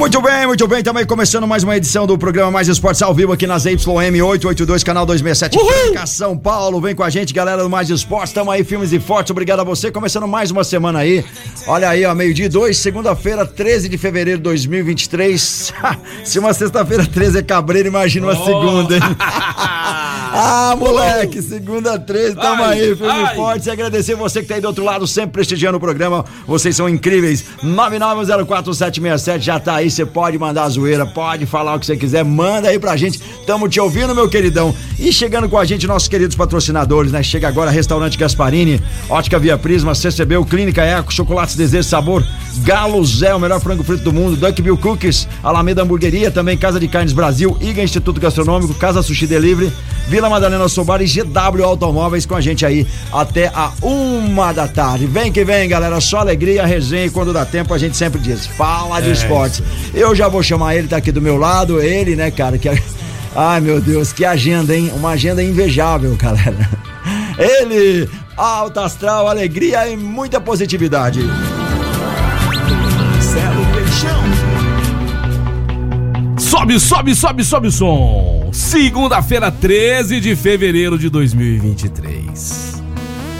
Muito bem, muito bem. Também começando mais uma edição do programa Mais Esportes ao vivo aqui nas YM 882, canal 267, Franca, São Paulo. Vem com a gente, galera do Mais Esportes. Tamo aí, firmes e fortes. Obrigado a você. Começando mais uma semana aí. Olha aí, ó, meio-dia dois, segunda-feira, 13 de fevereiro de 2023. Se uma sexta-feira 13 é cabreiro, imagina uma segunda, hein? Ah, moleque, segunda 13, tamo Ai, aí, firme ai. forte. E agradecer você que tá aí do outro lado, sempre prestigiando o programa. Vocês são incríveis. 9904767 já tá aí, você pode mandar a zoeira, pode falar o que você quiser, manda aí pra gente. Tamo te ouvindo, meu queridão. E chegando com a gente, nossos queridos patrocinadores, né? Chega agora Restaurante Gasparini, Ótica Via Prisma, CCB, Clínica Eco, Chocolates Desejo Sabor, Galo Zé, o melhor frango frito do mundo, Duckbill Cookies, Alameda Hamburgueria, também Casa de Carnes Brasil, IGA Instituto Gastronômico, Casa Sushi Delivery, Vila Madalena Sobar e GW Automóveis com a gente aí até a uma da tarde. Vem que vem, galera. Só alegria, resenha e quando dá tempo a gente sempre diz: fala de esportes. Eu já vou chamar ele, tá aqui do meu lado. Ele, né, cara, que. Ai, meu Deus, que agenda, hein? Uma agenda invejável, galera. Ele, alta astral, alegria e muita positividade. Marcelo Peixão. Sobe, sobe, sobe, sobe o som. Segunda-feira, 13 de fevereiro de 2023.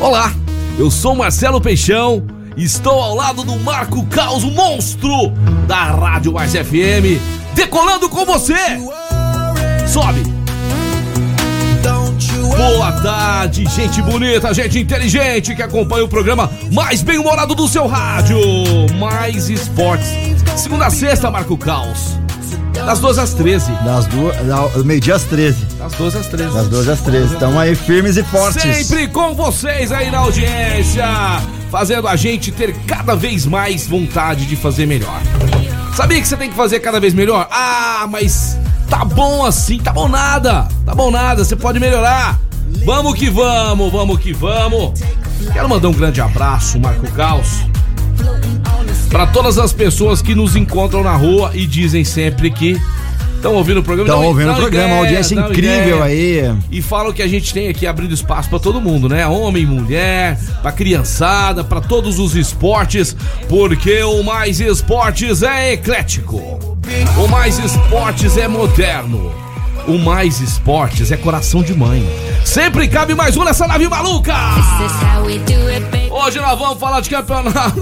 Olá, eu sou Marcelo Peixão. Estou ao lado do Marco Caos, monstro da Rádio Mais FM, decolando com você. Sobe. Boa tarde, gente bonita, gente inteligente que acompanha o programa mais bem-humorado do seu rádio, Mais Esportes. Segunda a sexta, Marco Caos. Das 12 às 13. Das duas, da- meio-dia às 13. Das 12 às 13. Das 12 às 13. Tamo aí firmes e fortes. Sempre com vocês aí na audiência, fazendo a gente ter cada vez mais vontade de fazer melhor. Sabia que você tem que fazer cada vez melhor? Ah, mas tá bom assim, tá bom nada, tá bom nada, você pode melhorar. Vamos que vamos, vamos que vamos. Quero mandar um grande abraço, Marco Caos, para todas as pessoas que nos encontram na rua e dizem sempre que estão ouvindo o programa. Estão ouvindo o programa, ideia, uma audiência incrível ideia. aí. E falam que a gente tem aqui abrindo espaço pra todo mundo, né? Homem, mulher, pra criançada, pra todos os esportes, porque o Mais Esportes é eclético. O Mais Esportes é moderno. O Mais Esportes é coração de mãe. Sempre cabe mais um nessa nave maluca! Hoje nós vamos falar de campeonato.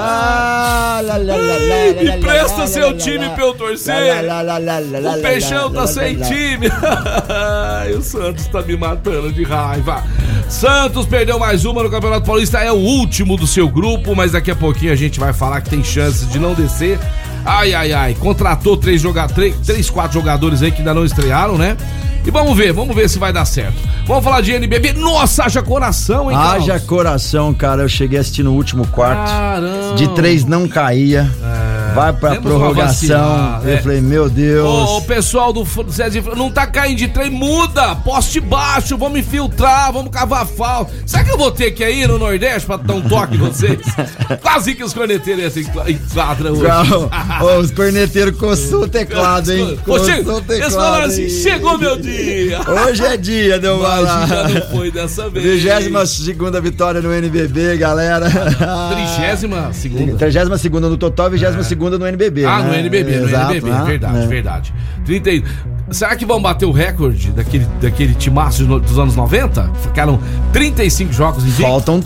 Ah, presta seu time pra eu torcer. O Peixão tá sem time. O Santos tá me matando de raiva. Santos perdeu mais uma no Campeonato Paulista, é o último do seu grupo, mas daqui a pouquinho a gente vai falar que tem chances de não descer. Ai, ai, ai. Contratou três, joga três, três, quatro jogadores aí que ainda não estrearam, né? E vamos ver, vamos ver se vai dar certo. Vamos falar de NBB. Nossa, haja coração, hein, Carlos? Haja coração, cara. Eu cheguei a assistir no último quarto. Caramba. De três não caía. Vai pra temos prorrogação. Eu é. falei, meu Deus. Ô, o pessoal do falou, não tá caindo de trem, muda, poste baixo, vamos infiltrar, vamos cavar falta. Será que eu vou ter que ir no Nordeste pra dar um toque em vocês? Quase que os corneteiros assim enquadram hoje. Ô, os corneteiros coçou o teclado, hein? Coçou o teclado. Eles falaram assim, chegou meu dia. Hoje é dia, deu uma já não foi dessa vez. 22 vitória no NBB, galera. Trigésima segunda. 32 no total, 22 no NBB. Ah, no né? NBB, no Exato, NBB, né? verdade, É. verdade. 30 e- Será que vão bater o recorde daquele, daquele timaço no- dos anos 90? Ficaram 35 jogos em Faltam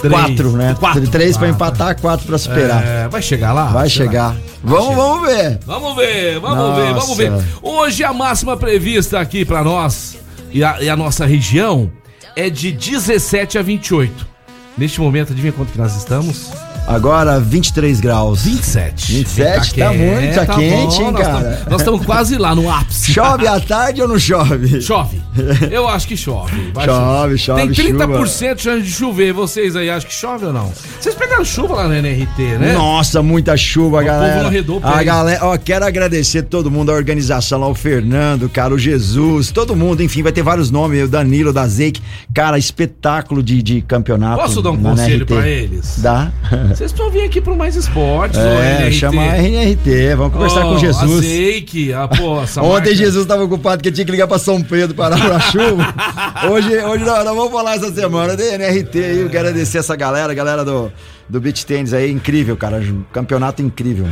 Três. quatro, né? Quatro. Três pra Ah, empatar, quatro pra superar. É, vai chegar lá? Vai chegar. Vamos, vamos ver. Vamos ver, vamos Nossa. ver, vamos ver. Hoje a máxima prevista aqui pra nós e a, e a nossa região é de 17 a 28. Neste momento, adivinha quanto que nós estamos? Agora 23 graus. 27. 27, tá muito, tá quente, hein, nós cara? Nós estamos quase lá no ápice. Chove à tarde ou não chove? Chove. Eu acho que chove. Vai Chove, chove, Tem chuva. 30% de chance de chover. Vocês aí acham que chove ou não? Vocês pegaram chuva lá na NRT, né? Nossa, muita chuva, povo galera. não arredou o a galera, ó, quero agradecer todo mundo, a organização lá, o Fernando, cara, o Jesus, todo mundo, enfim, vai ter vários nomes, o Danilo, da Zeik, cara, espetáculo de, de campeonato. Posso dar um conselho pra eles? Dá. Vocês precisam vir aqui pro Mais Esportes, É, NRT. chama a RNRT, vamos conversar Ô, com A Jesus. Zeik, a, pô, essa Ontem marca- Jesus estava ocupado porque tinha que ligar pra São Pedro parar pra chuva. Hoje, hoje nós, nós vamos falar essa semana da NRT aí. Eu quero agradecer essa galera, a galera do, do Beach Tennis aí. Incrível, cara. Campeonato incrível.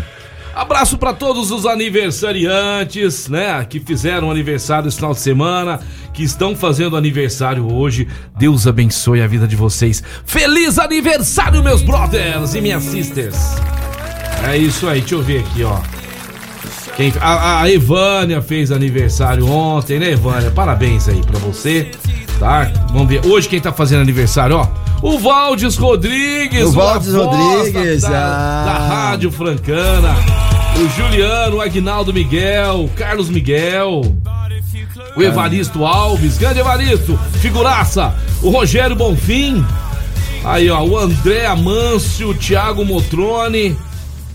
Abraço pra todos os aniversariantes, né? Que fizeram aniversário esse final de semana, que estão fazendo aniversário hoje. Deus abençoe a vida de vocês. Feliz aniversário, meus brothers e minhas sisters. É isso aí, deixa eu ver aqui, ó. Quem, a, a Evânia fez aniversário ontem, né, Evânia? Parabéns aí pra você, tá? Vamos ver. Hoje quem tá fazendo aniversário, ó. O Valdes Rodrigues, O Valdes Rodrigues, da, ah. da Rádio Francana. O Juliano, o Agnaldo Miguel, o Carlos Miguel. O Evaristo Alves, grande Evaristo, figuraça. O Rogério Bonfim. Aí, ó, o André Amâncio, o Thiago Motrone.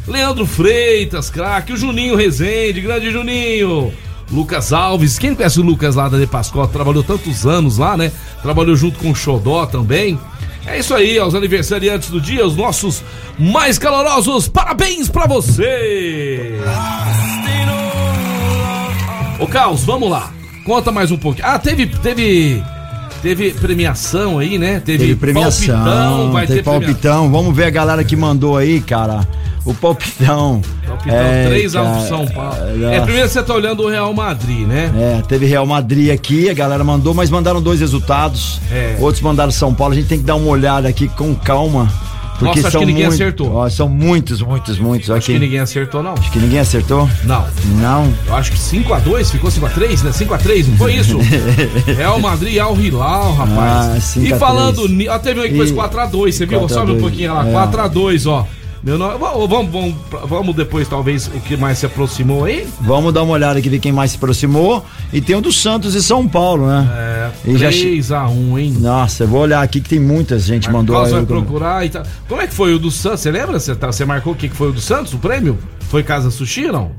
Leandro Freitas, craque, o Juninho Rezende, grande Juninho. Lucas Alves, quem conhece o Lucas lá da De Pascoal? Trabalhou tantos anos lá, né? Trabalhou junto com o Xodó também. É isso aí, aos aniversariantes do dia, os nossos mais calorosos parabéns pra você! Ô Caos, vamos lá. Conta mais um pouquinho. Ah, teve. Teve. Teve premiação aí, né? Teve, Teve premiação, palpitão, vai teve ter premiação. palpitão. Vamos ver a galera que mandou aí, cara. O palpitão. Palpitão, É, 3x1 cara, pro São Paulo. nossa. É, primeiro você tá olhando o Real Madrid, né? É, teve Real Madrid aqui, a galera mandou, mas mandaram dois resultados. É. Outros mandaram São Paulo. A gente tem que dar uma olhada aqui com calma. Porque Nossa, acho que ninguém muitos- acertou. Ó, são muitos, muitos, muitos. Acho aqui. que ninguém acertou, não. Acho que ninguém acertou? Não. Não. Eu acho que 5x2, ficou 5x3, né? 5x3, não foi isso? Real Madrid Al Hilal, rapaz. Ah, 5 e falando, 3. ni- ó, teve um que E- 4x2, você viu? 4 a Sobe um 2, pouquinho lá, é. 4x2, ó. Meu nome, vamos, vamos, vamos, depois, talvez, o que mais se aproximou aí? Vamos dar uma olhada aqui, ver quem mais se aproximou. E tem o do Santos e São Paulo, né? É, E já che- 3x1, hein? Nossa, eu vou olhar aqui que tem muita gente mandou. Carlos vai aí. procurar e tal. Como é que foi o do Santos? Você lembra? Você, tá- você marcou o que que foi o do Santos, o prêmio? Foi Casa Sushi, não?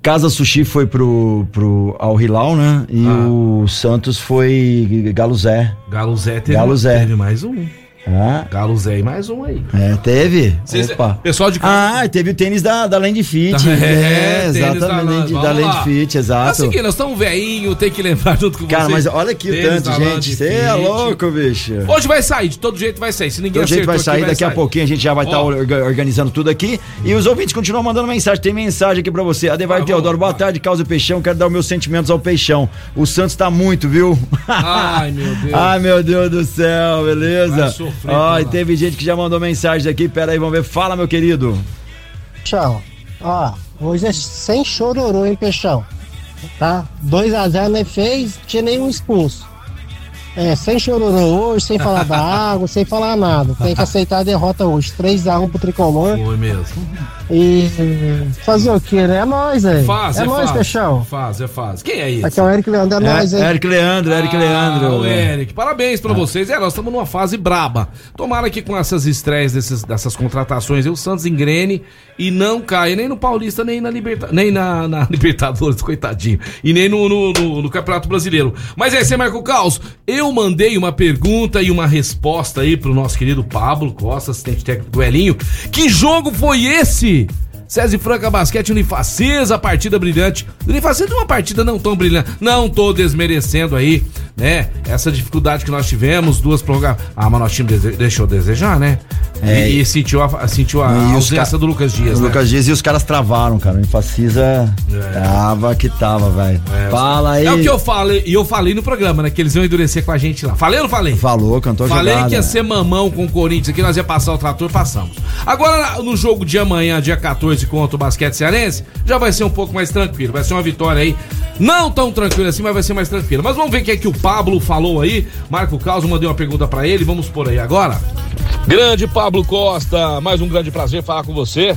Casa Sushi foi pro, pro Al Hilal, né? E Ah. o Santos foi Galo Zé. Galo Zé teve, Galo Zé. teve mais um. Ah, Galo Zé e mais um aí. é, teve? Vocês- Opa. Pessoal de casa. Ah, teve o tênis da, da Land Fit. Tá, É, é, da exatamente, da, vamos Land. Fit, É o exato. seguinte, nós estamos velhinho, tem que lembrar junto com Cara, vocês. mas olha aqui o tanto, da gente. Você é louco, bicho. Hoje vai sair, de todo jeito vai sair. Se ninguém Todo jeito vai sair, daqui a sair. pouquinho a gente já vai estar Ó. organizando tudo aqui. E os ouvintes continuam mandando mensagem. Tem mensagem aqui pra você. Adevar Ah, Teodoro, boa tarde, Causa Peixão. Quero dar os meus sentimentos ao Peixão. O Santos tá muito, viu? Ai, meu Deus. Ai, meu Deus do céu, Vai beleza? Sofrer, Ó, e cara. teve gente que já mandou mensagem aqui. Pera aí, vamos ver. Fala, meu querido. Peixão, ó, hoje é sem chororô, hein, Peixão? Tá? 2x0 não fez, tinha nenhum expulso. É, sem chororô hoje, sem falar da água, sem falar nada. Tem que aceitar a derrota hoje. 3x1 pro tricolor. Foi mesmo. E fazer o quê, né? É nóis, velho. Faz, é é, nóis, faz. Peixão. Faz, é faz. Quem é esse? Aqui é o Eric Leandro, é É, hein? Eric Leandro, Eric Ah, Leandro. o Eric, parabéns pra vocês. É, nós estamos numa fase braba. Tomara que com essas estreias desses, dessas contratações, o Santos engrene e não caia nem no Paulista, nem na, Liberta, nem na, na Libertadores, coitadinho. E nem no, no, no- no Campeonato Brasileiro. Mas aí, você marca o caos. Eu mandei uma pergunta e uma resposta aí pro nosso querido Pablo Costa, assistente técnico do Elinho. Que jogo foi esse? César Franca Basquete Unifacisa, partida brilhante. Unifacisa é uma partida não tão brilhante. Não tô desmerecendo aí, né? Essa dificuldade que nós tivemos, duas prorrogações. Ah, mas nosso time dese- deixou desejar, né? É, e, e sentiu a, sentiu a E ausência do Lucas Dias, O né? Lucas Dias e os caras travaram, cara. O Infacisa tava que tava, velho. É, Fala aí. É o que eu falei, e eu falei no programa, né? Que eles iam endurecer com a gente lá. Falei ou não falei? Falou, cantou Falei jogada. que ia ser mamão com o Corinthians aqui, nós ia passar o trator, passamos. Agora, no jogo de amanhã, dia 14, contra o Basquete Cearense, já vai ser um pouco mais tranquilo. Vai ser uma vitória aí Não tão tranquilo assim, mas vai ser mais tranquilo. Mas vamos ver o que é que o Pablo falou aí. Marco Caos, mandei uma pergunta para ele, vamos por aí agora. Grande Pablo Costa, mais um grande prazer falar com você,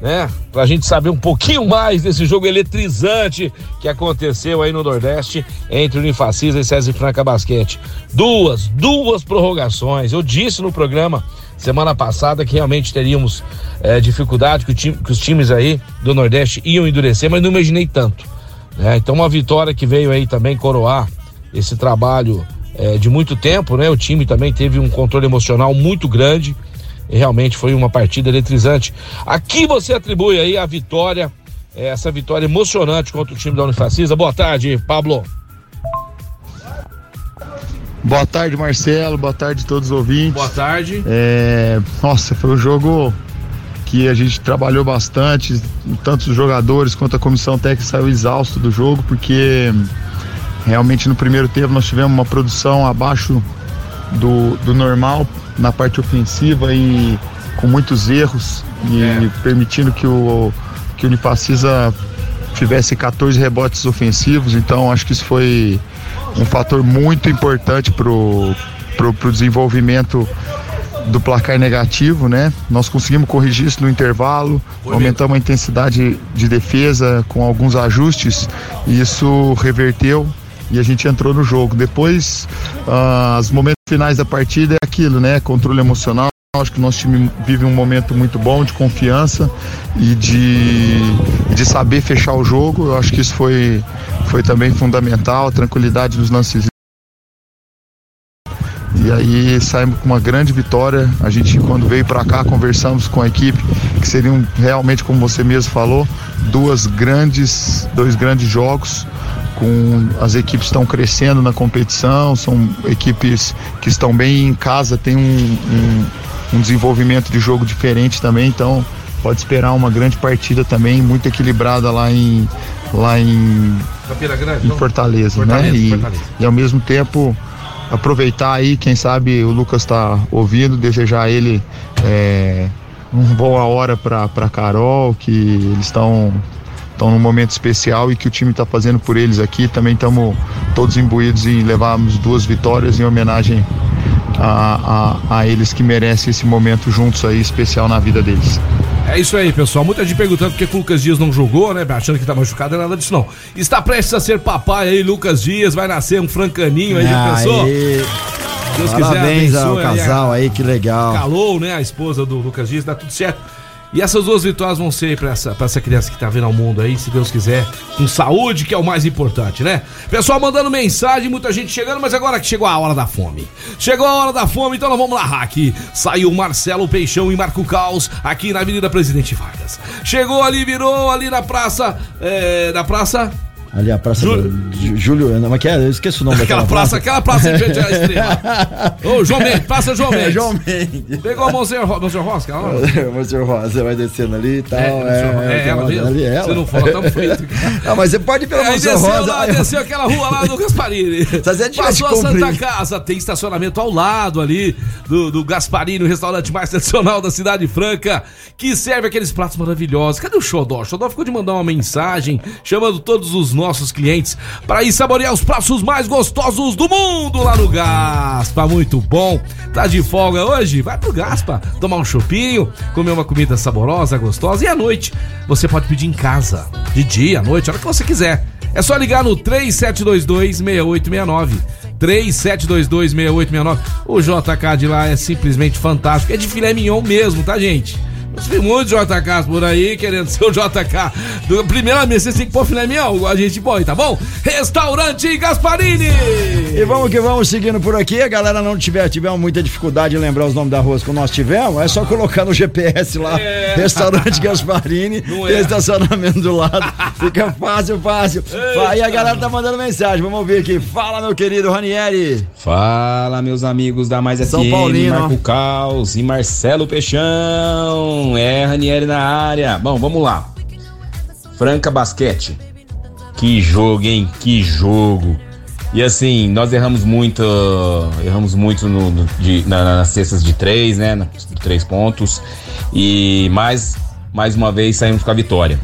né? Pra gente saber um pouquinho mais desse jogo eletrizante que aconteceu aí no Nordeste entre Unifacisa e César Franca Basquete. Duas, duas prorrogações. Eu disse no programa semana passada que realmente teríamos é, dificuldade, que, time, que, os times aí do Nordeste iam endurecer, mas não imaginei tanto. Né? Então, uma vitória que veio aí também coroar esse trabalho é, de muito tempo, né? O time também teve um controle emocional muito grande realmente foi uma partida eletrizante. Aqui você atribui aí a vitória, é, essa vitória emocionante contra o time da Unifacisa. Boa tarde, Pablo. Boa tarde, Marcelo. Boa tarde a todos os ouvintes. Boa tarde. É, nossa, foi um jogo que a gente trabalhou bastante, tanto os jogadores quanto a comissão técnica saiu exausto do jogo, porque realmente no primeiro tempo nós tivemos uma produção abaixo do, do normal na parte ofensiva e com muitos erros e é. permitindo que o, que o Unifacisa tivesse 14 rebotes ofensivos, então acho que isso foi um fator muito importante para o desenvolvimento do placar negativo, né? Nós conseguimos corrigir isso no intervalo, Foi aumentamos mesmo. a intensidade de defesa com alguns ajustes e isso reverteu e a gente entrou no jogo. Depois, uh, os momentos finais da partida é aquilo, né? Controle emocional. Acho que o nosso time vive um momento muito bom de confiança e de, de saber fechar o jogo. Eu acho que isso foi, foi também fundamental, a tranquilidade dos lances e aí saímos com uma grande vitória. A gente, quando veio para cá, conversamos com a equipe, que seriam realmente, como você mesmo falou, duas grandes, dois grandes jogos. Com as equipes estão crescendo na competição, são equipes que estão bem em casa, tem um, um um desenvolvimento de jogo diferente também, então pode esperar uma grande partida também, muito equilibrada lá em lá em, Grande, em Fortaleza, Fortaleza, né? E, Fortaleza. e ao mesmo tempo aproveitar aí, quem sabe o Lucas está ouvindo, desejar ele é, uma boa hora para Carol, que eles estão estão num momento especial e que o time está fazendo por eles aqui. Também estamos todos imbuídos em levarmos duas vitórias em homenagem a, a, a eles que merecem esse momento juntos aí, especial na vida deles. É isso aí, pessoal. Muita gente perguntando por que o Lucas Dias não jogou, né? Achando que tá machucado, é nada disso não. Está prestes a ser papai aí, Lucas Dias. Vai nascer um francaninho aí, já pensou? Deus Parabéns quiser, ao casal aí, que legal. Calou, né? A esposa do Lucas Dias, dá tudo certo. E essas duas vitórias vão ser para essa, pra essa criança que tá vindo ao mundo aí, se Deus quiser, com saúde, que é o mais importante, né? Pessoal mandando mensagem, muita gente chegando, mas agora que chegou a hora da fome. Chegou a hora da fome, então nós vamos lá, aqui. Saiu Marcelo Peixão e Marco Caos aqui na Avenida Presidente Vargas. Chegou ali, virou ali na praça, é, na praça Ali a Praça Júlio, do, Júlio não, mas que é, eu esqueço o nome aquela praça. Aquela praça em frente à estrela. Ô, João Mendes, Praça João Mendes. É, João Mendes. Pegou a Monsenhor, Monsenhor Rosa, lá. Monsenhor Rosa, vai descendo ali e tal. É, é, é, ela mesmo. Ali, ela. Se não for, estamos fritos. Não, mas você pode ir pela é, Monsenhor Rosa. Lá, desceu aquela rua lá do Gasparini. Passou a Santa Casa, tem estacionamento ao lado ali do, do Gasparini, o restaurante mais tradicional da Cidade Franca, que serve aqueles pratos maravilhosos. Cadê o Xodó? O Xodó ficou de mandar uma mensagem chamando todos os nossos clientes para ir saborear os pratos mais gostosos do mundo lá no Gaspa. Muito bom. Tá de folga hoje? Vai pro Gaspa, tomar um chopinho, comer uma comida saborosa, gostosa. E à noite, você pode pedir em casa. De dia, à noite, a hora que você quiser. É só ligar no 3722-6869. 3722-6869. O JK de lá é simplesmente fantástico. É de filé mignon mesmo, tá, gente? Tem muitos JKs por aí querendo ser o JK. Primeiramente, você tem que pôr filé mignon, a gente põe, tá bom? Restaurante Gasparini! E vamos que vamos seguindo por aqui. A galera não tiver, tiver muita dificuldade em lembrar os nomes da rua que nós tivemos, é só colocar no GPS lá, é. Restaurante Gasparini, é. estacionamento do lado. Fica fácil, fácil. Eita. E a galera tá mandando mensagem, vamos ouvir aqui. Fala, meu querido Ranieri. Fala, meus amigos da Mais São FM, Paulino. Marco Caos e Marcelo Peixão é Ranieri na área. Bom, vamos lá. Franca Basquete. Que jogo, hein? Que jogo. E assim, nós erramos muito, erramos muito no, no de, na, nas cestas de três, né? De três pontos. E mais, mais uma vez saímos com a vitória.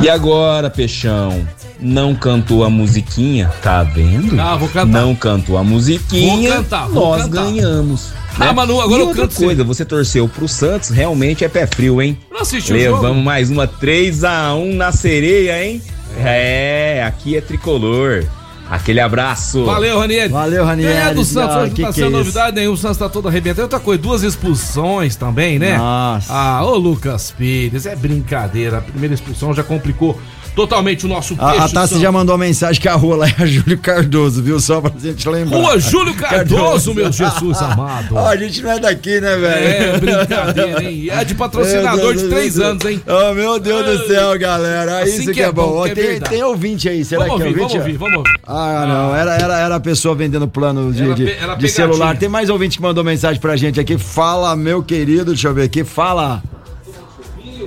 E agora, Peixão? não cantou a musiquinha, tá vendo? Ah, vou cantar. Não cantou a musiquinha, Vou cantar, vou nós cantar. ganhamos. Né? Ah, Manu, agora e eu outra canto coisa, você torceu pro Santos, realmente é pé frio, hein? Não assistiu o jogo? Levamos mais uma 3x1 na sereia, hein? É, aqui é tricolor. Aquele abraço. Valeu, Ranieri. Valeu, Ranieri. Ganhar do Santos Ah, hoje que não tá é novidade nenhuma, o Santos tá todo arrebentando. Outra coisa, duas expulsões também, né? Nossa. Ah, ô Lucas Pires, é brincadeira. A primeira expulsão já complicou totalmente o nosso A, a peixe Tassi já mandou uma mensagem que a rua lá é a Júlio Cardoso, viu? Só pra gente lembrar. Rua Júlio Cardoso, Cardoso. meu Jesus amado. Ó, a gente não é daqui, né, velho? É, brincadeira, hein? É de patrocinador de três anos, hein? Oh, meu Deus do céu, galera. Assim Isso que é é bom. que é tem, tem ouvinte aí, será Vamos que é ouvir, ouvinte? vamos ouvir, vamos ouvir. Ah, não, era, era, era a pessoa vendendo plano de, Era de, era de celular. Tem mais ouvinte que mandou mensagem pra gente aqui. Fala, meu querido, deixa eu ver aqui. Fala.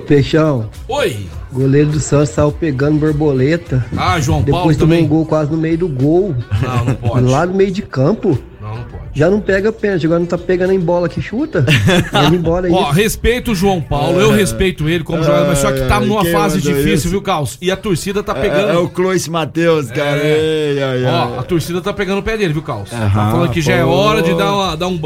Peixão, Oi. goleiro do Santos saiu pegando borboleta. Ah, João Paulo Depois tomou também. um gol quase no meio do gol. Não, não pode. Lá no meio de campo. Não, não pode. Já não pega pênalti, agora não tá pegando em bola que chuta. Indo embora aí. Ó, respeito o João Paulo, eu respeito ele como jogador, mas só que tá ai, numa fase difícil, isso? viu, Caos? E a torcida tá É, pegando. é o Clois Matheus, cara. Ei, ai, Ó, ai. a torcida tá pegando o pé dele, viu, Caos? tá Aham, falando que já é pô. hora de dar, uma, dar um.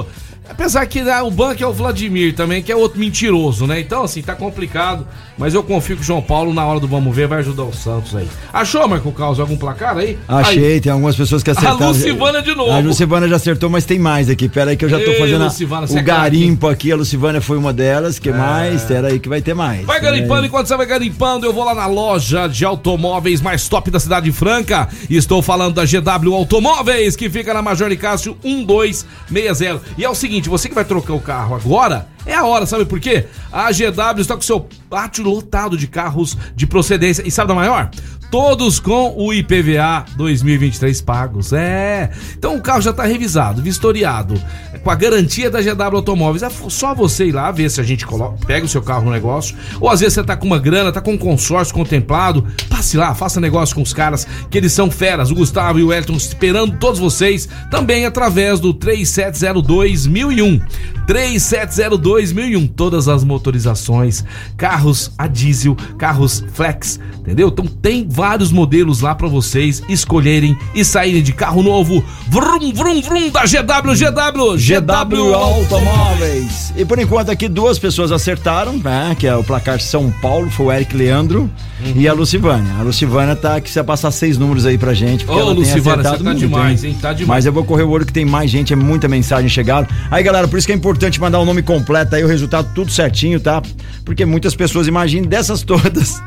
Apesar que né, o banco é o Vladimir também, que é outro mentiroso, né? Então, assim, tá complicado. Mas eu confio que o João Paulo, na hora do vamos ver, vai ajudar o Santos aí. Achou, Marco Caos, algum placar aí? Achei, Aí. tem algumas pessoas que acertaram. Lucivânia de novo. A Lucivânia já acertou, mas tem mais aqui. Pera aí que eu já tô Ei, fazendo a- Lucivânia, você o é garimpo aqui. A Lucivânia foi uma delas. Que mais? Pera aí que vai ter mais. Vai garimpando, enquanto você vai garimpando, eu vou lá na loja de automóveis mais top da cidade de Franca. Estou falando da GW Automóveis, que fica na Major Nicásio 1260. E é o seguinte, você que vai trocar o carro agora, é a hora, sabe por quê? A GW está com seu pátio lotado de carros de procedência. E sabe da maior? Todos com o IPVA 2023 pagos. É. Então o carro já está revisado, vistoriado, com a garantia da GW Automóveis. É só você ir lá ver se a gente coloca, pega o seu carro no negócio. Ou às vezes você tá com uma grana, tá com um consórcio contemplado. Passe lá, faça negócio com os caras, que eles são feras. O Gustavo e o Elton esperando todos vocês também através do 3702 1001. 3702 1001. Todas as motorizações, carros a diesel, carros flex, entendeu? Então tem vários modelos lá pra vocês escolherem e saírem de carro novo. Vrum, vrum, vrum da GW, GW, GW Automóveis. E por enquanto aqui duas pessoas acertaram, né? Que é o placar São Paulo, foi o Eric Leandro e a Lucivânia. A Lucivânia tá que vai passar seis números aí pra gente, porque Ô, ela tem Lucivânia, acertado você tá muito, demais, hein? Tá demais. Mas eu vou correr o olho que tem mais gente, é muita mensagem chegada. Aí, galera, por isso que é importante mandar o nome completo aí, o resultado tudo certinho, tá? Porque muitas pessoas, imaginem dessas todas,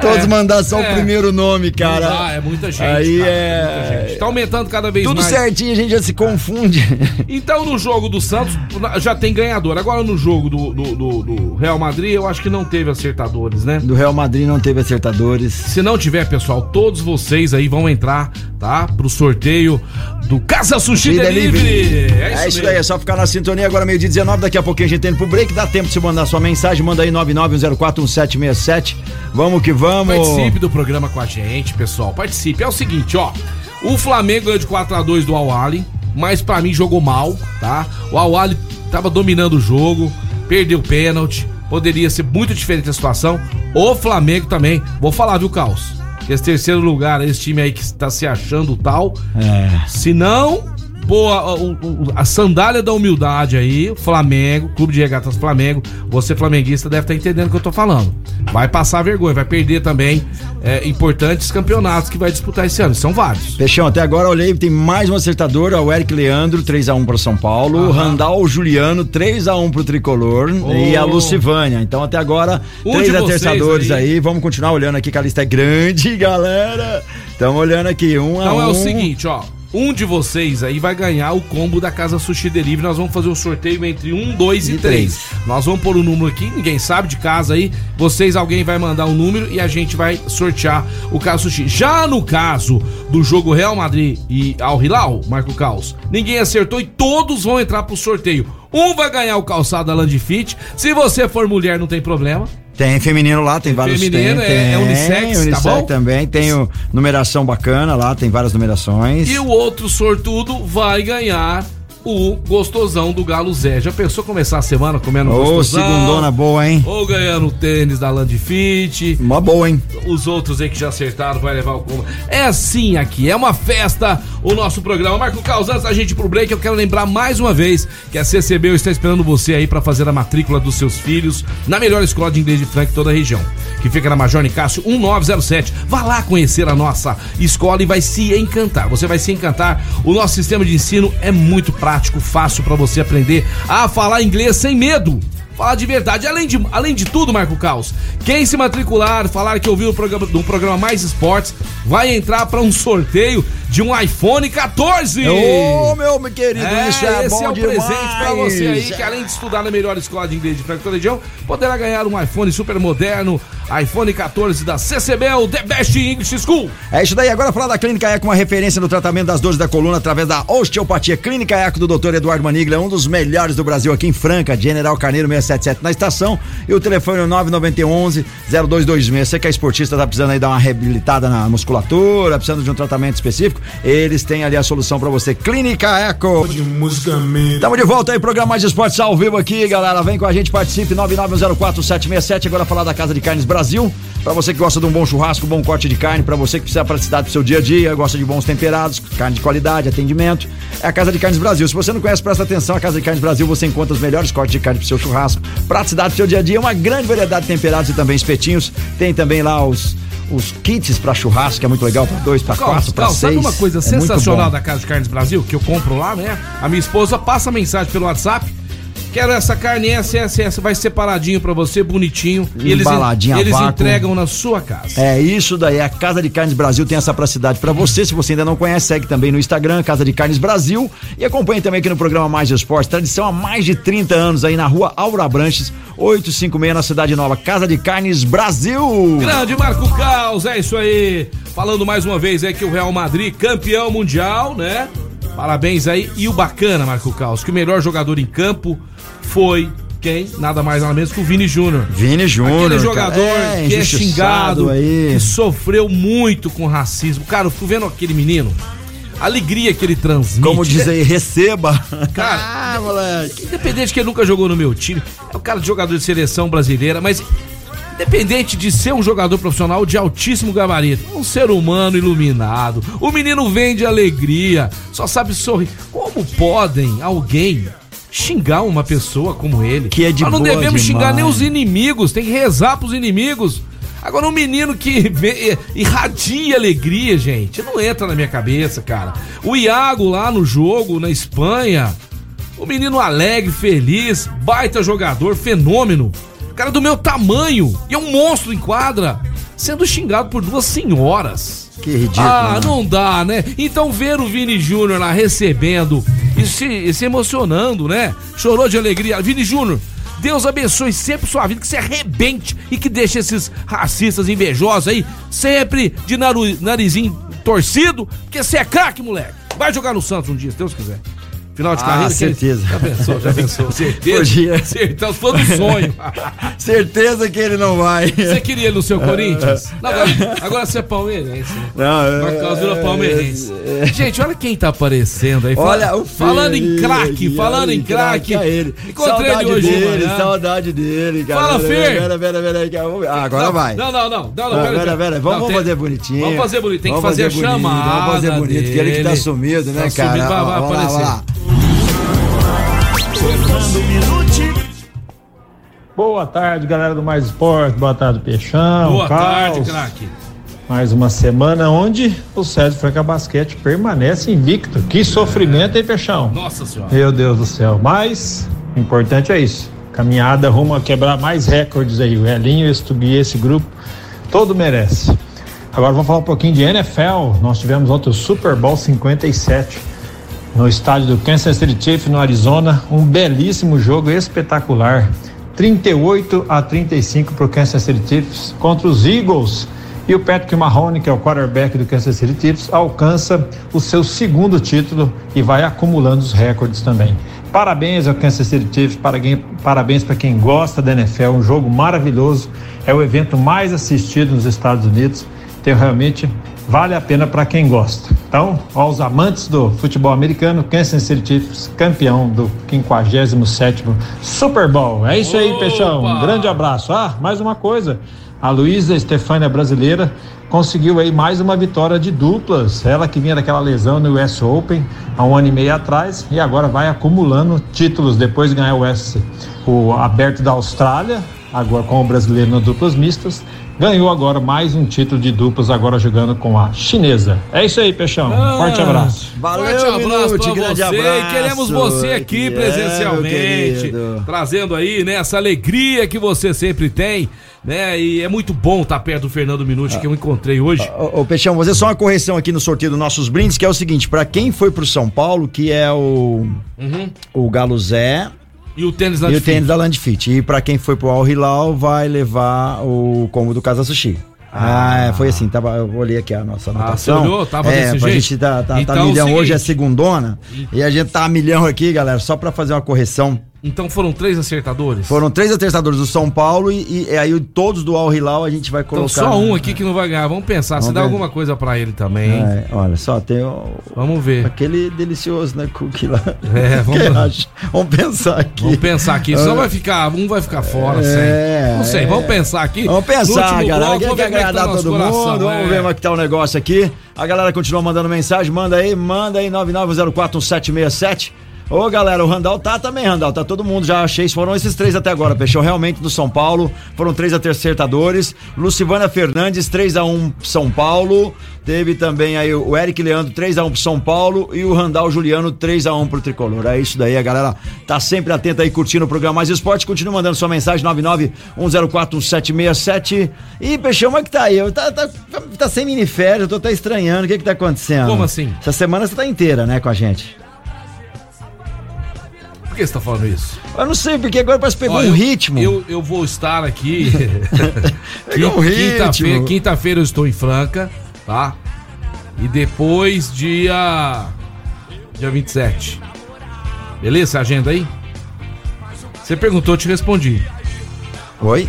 todos mandar só é. o primeiro nome, cara. Ah, é muita gente. Aí cara, é- muita gente. Tá aumentando cada vez Tudo mais. certinho, a gente já se confunde. Então no jogo do Santos já tem ganhador. Agora no jogo do, do, do- do Real Madrid eu acho que não teve acertadores, né? Do Real Madrid não teve acertadores. Se não tiver, pessoal, todos vocês aí vão entrar, tá? Pro sorteio do Casa Sushi Delivery. Delivery. É isso, É isso aí, é só ficar na sintonia agora, meio-dia 19. Daqui a pouquinho a gente entra pro break. Dá tempo de você mandar sua mensagem. Manda aí 991041767. Vamos que vamos. Participe do programa com a gente, pessoal. Participe. É o seguinte, ó. O Flamengo ganhou de 4x2 do Al-Ali, mas pra mim jogou mal, tá? O Al-Ali tava dominando o jogo, perdeu o pênalti, poderia ser muito diferente a situação. O Flamengo também, vou falar, viu, Caos? Esse terceiro lugar, esse time aí que está se achando tal, É. se não, pô, a, o- o- a sandália da humildade aí, Flamengo, Clube de Regatas Flamengo, você flamenguista deve estar entendendo o que eu tô falando. Vai passar vergonha, vai perder também é, importantes campeonatos que vai disputar esse ano. São vários. Peixão, até agora eu olhei, tem mais um acertador, é o Eric Leandro, 3x1 para São Paulo, o Randall Juliano, 3x1 pro Tricolor e a Oh. Lucivânia. Então até agora, Um três acertadores aí. aí. Vamos continuar olhando aqui que a lista é grande, galera. Estamos olhando aqui, um a Então um. é o seguinte, ó. Um de vocês aí vai ganhar o combo da Casa Sushi Delivery. Nós vamos fazer o sorteio entre um, dois e, E três. três. Nós vamos pôr o número aqui, ninguém sabe de casa aí. Vocês, alguém vai mandar um número e a gente vai sortear o Casa Sushi. Já no caso do jogo Real Madrid e Al Hilal, Marco Caos, ninguém acertou e todos vão entrar pro sorteio. Um vai ganhar o calçado da Land Fit. Se você for mulher, não tem problema. Tem feminino lá, tem, vários feminino, tem, é- é tem, unissex, tá unissex bom? também, tem o, numeração bacana lá, tem várias numerações. E o outro sortudo vai ganhar o gostosão do Galo Zé. Já pensou começar a semana comendo Ô, gostosão? segundona boa, hein? Ou ganhando tênis da Land Fit. Uma boa, hein? Os outros aí que já acertaram vai levar o combo. É assim aqui, é uma festa o nosso programa. Marco Caos, antes da gente ir pro break, eu quero lembrar mais uma vez que a CCB está esperando você aí para fazer a matrícula dos seus filhos na melhor escola de inglês de Frank toda a região, que fica na Major Nicásio 1907. Vá lá conhecer a nossa escola e vai se encantar. Você vai se encantar. O nosso sistema de ensino é muito prático, fácil para você aprender a falar inglês sem medo. Falar de verdade. Além de, além de tudo, Marco Caos, quem se matricular, falar que ouviu o programa, do programa Mais Esportes, vai entrar para um sorteio de um iPhone 14. Ô, meu querido, É, isso é esse bom é o demais. presente pra você aí, que além de estudar na melhor escola de inglês de Franco região, poderá ganhar um iPhone super moderno, iPhone 14 da CCBEL, The Best English School. É isso daí, agora falar da Clínica Eco, uma referência no tratamento das dores da coluna através da osteopatia. Clínica Eco do Dr. Eduardo Manigla, um dos melhores do Brasil aqui em Franca, General Carneiro 677 na estação. E o telefone é o 9911 0226. Você que é esportista, tá precisando aí dar uma reabilitada na musculatura, precisando de um tratamento específico, eles têm ali a solução pra você. Clínica Eco. Tamo de volta aí, programa Mais Esportes ao vivo aqui, galera. Vem com a gente, participe 991047767. Agora falar da Casa de Carnes Brasil. Pra você que gosta de um bom churrasco, bom corte de carne, pra você que precisa praticidade pro seu dia a dia, gosta de bons temperados, carne de qualidade, atendimento, é a Casa de Carnes Brasil. Se você não conhece, presta atenção, a Casa de Carnes Brasil você encontra os melhores cortes de carne pro seu churrasco, praticidade pro seu dia a dia, uma grande variedade de temperados e também espetinhos. Tem também lá os os kits pra churrasco, que é muito legal, pra dois, Carlos, quatro, Carlos, seis. sabe uma coisa É sensacional da Casa de Carnes Brasil, que eu compro lá, né? A minha esposa passa mensagem pelo WhatsApp. Quero essa carne, essa, essa, essa, vai separadinho pra você, bonitinho. E eles, Embaladinho a eles vácuo. entregam na sua casa. É isso daí, a Casa de Carnes Brasil tem essa praticidade pra você. Se você ainda não conhece, segue também no Instagram, Casa de Carnes Brasil. E acompanhe também aqui no programa Mais Esporte, tradição há mais de 30 anos aí na rua Aura Branches, 856 na Cidade Nova. Casa de Carnes Brasil. Grande Marco Caos, é isso aí. Falando mais uma vez aí que o Real Madrid, campeão mundial, né? Parabéns aí. E o bacana, Marco Caos, que o melhor jogador em campo foi quem? Nada mais nada menos que o Vini Júnior. Vini Júnior. Aquele cara. jogador É, que é xingado, aí. que sofreu muito com racismo. Cara, eu fico vendo aquele menino, a alegria que ele transmite. Como diz aí, receba. Cara, ah, moleque. Independente que ele nunca jogou no meu time, é o cara de jogador de seleção brasileira, mas independente de ser um jogador profissional de altíssimo gabarito, um ser humano iluminado, o menino vende alegria, só sabe sorrir. Como podem alguém xingar uma pessoa como ele? Que é de Nós não devemos xingar nem demais. os inimigos, tem que rezar pros inimigos. Agora, um menino que vê- irradia alegria, gente, não entra na minha cabeça, cara. O Iago lá no jogo, na Espanha, o menino alegre, feliz, baita jogador, fenômeno. Cara do meu tamanho, e é um monstro em quadra, sendo xingado por duas senhoras. Que ridículo. Ah, né? não dá, né? Então ver o Vini Júnior lá recebendo e se, se emocionando, né? Chorou de alegria. Vini Júnior, Deus abençoe sempre sua vida, que você arrebente e que deixe esses racistas invejosos aí sempre de naru- narizinho torcido, porque você é craque, moleque. Vai jogar no Santos um dia, se Deus quiser. Final de Ah, carreira. certeza. Já pensou, já pensou. Certeza. Podia. Certeza, foi do sonho. Certeza que ele não vai. Você queria ele no seu Corinthians? Não, agora, agora você é palmeirense, né? Não, Por causa virou é- palmeirense. Gente, olha quem tá aparecendo aí. Olha Fala- o Falando em craque, falando em craque. é ele. Encontrei saudade ele hoje de dele, saudade dele, cara. Fala, Fê. Pera, pera, pera, Ah, agora não, vai. Não, não, não. não, não pera, pera, vamos, vamos tem- fazer bonitinho. Vamos fazer bonito, tem que Vamos fazer a bonito, chamada. Vamos fazer bonito, que ele que tá sumido, né, Tá cara? vai, aparecer. Boa tarde, galera do Mais Esporte. Boa tarde, Peixão. Boa tarde, Caos. craque. Mais uma semana onde o Sérgio Franca Basquete permanece invicto. Que sofrimento, hein, Peixão? Nossa senhora. Meu Deus do céu. Mas o importante é isso. Caminhada rumo a quebrar mais recordes aí. O Elinho, Estubi, esse grupo, todo merece. Agora vamos falar um pouquinho de NFL. Nós tivemos ontem o Super Bowl 57 no estádio do Kansas City Chiefs, no Arizona. Um belíssimo jogo espetacular. 38 a 35 para o Kansas City Chiefs contra os Eagles. E o Patrick Mahone, que é o quarterback do Kansas City Chiefs, alcança o seu segundo título e vai acumulando os recordes também. Parabéns ao Kansas City Chiefs, parabéns para quem gosta da NFL, um jogo maravilhoso. É o evento mais assistido nos Estados Unidos Então, realmente vale a pena para quem gosta. Então, aos amantes do futebol americano, Kansas City Chiefs, campeão do 57º Super Bowl. É isso aí, Opa! Peixão. Um grande abraço. Ah, mais uma coisa. A Luísa Estefânia brasileira conseguiu aí mais uma vitória de duplas. Ela que vinha daquela lesão no US Open há um ano e meio atrás e agora vai acumulando títulos depois de ganhar o US, o aberto da Austrália, agora com o brasileiro nas duplas mistas. Ganhou agora mais um título de duplas, agora jogando com a chinesa. É isso aí, Peixão. Um forte abraço. Valeu, Forte abraço Minute, pra grande você. abraço. E queremos você aqui É, presencialmente, querido. trazendo aí, né, essa alegria que você sempre tem, né? E é muito bom estar perto do Fernando Minuti que eu encontrei hoje. Ô, ô, Peixão, vou fazer só uma correção aqui no sorteio dos nossos brindes, que é o seguinte, pra quem foi pro São Paulo, que é o Uhum. o Galo Zé E o tênis e Land o tênis da Land Fit. E pra quem foi pro Al Hilal, vai levar o combo do Casa Sushi. Ah, é, foi assim, tava, eu olhei aqui a nossa anotação. Ah, você olhou? Tava é, desse jeito? gente tá, tá, tá Então, milhão, o seguinte- hoje é segundona, e a gente tá a milhão aqui, galera, só pra fazer uma correção. Então foram três acertadores? Foram três atestadores do São Paulo e, e- e aí todos do Al Hilal a gente vai Então colocar. só um aqui que não vai ganhar. Vamos pensar, se Vamos dá ver. alguma coisa pra ele também. É, olha, só tem o, Vamos ver. aquele delicioso, né, cookie lá. É, vamos- vamos pensar aqui. Vamos pensar aqui, só vai ficar, um vai ficar fora, É, sem. Não sei, é. vamos pensar aqui. Vamos pensar, galera. bloco, Quem quer é que tá agradar nosso todo coração, mundo? Vamos é. ver como é que tá o negócio aqui. A galera continua mandando mensagem. Manda aí, manda aí, 99041767. Ô, galera, o Randall tá também, Randall. Tá todo mundo, já achei. Foram esses três até agora, Peixão. Realmente do São Paulo. Foram três acertadores. Lucivana Fernandes, 3x1 São Paulo. Teve também aí o Eric Leandro, 3x1 pro São Paulo. E o Randall Juliano, 3x1 pro Tricolor. É isso daí, a galera tá sempre atenta aí, curtindo o programa Mais Esporte. Continua mandando sua mensagem, 991041767. E, Peixão, como é que tá aí? Tá, tá, tá sem miniférias, eu tô até estranhando. O que que tá acontecendo? Como assim? Essa semana você tá inteira, né, com a gente. Por que você tá falando isso? Eu não sei, porque agora parece que pegou Ó, um ritmo. Eu, eu vou estar aqui. Pegou um Quinta-feira ritmo. quinta-feira eu estou em Franca, tá? E depois, dia. Dia 27. Beleza? Agenda aí? Você perguntou, eu te respondi. Oi?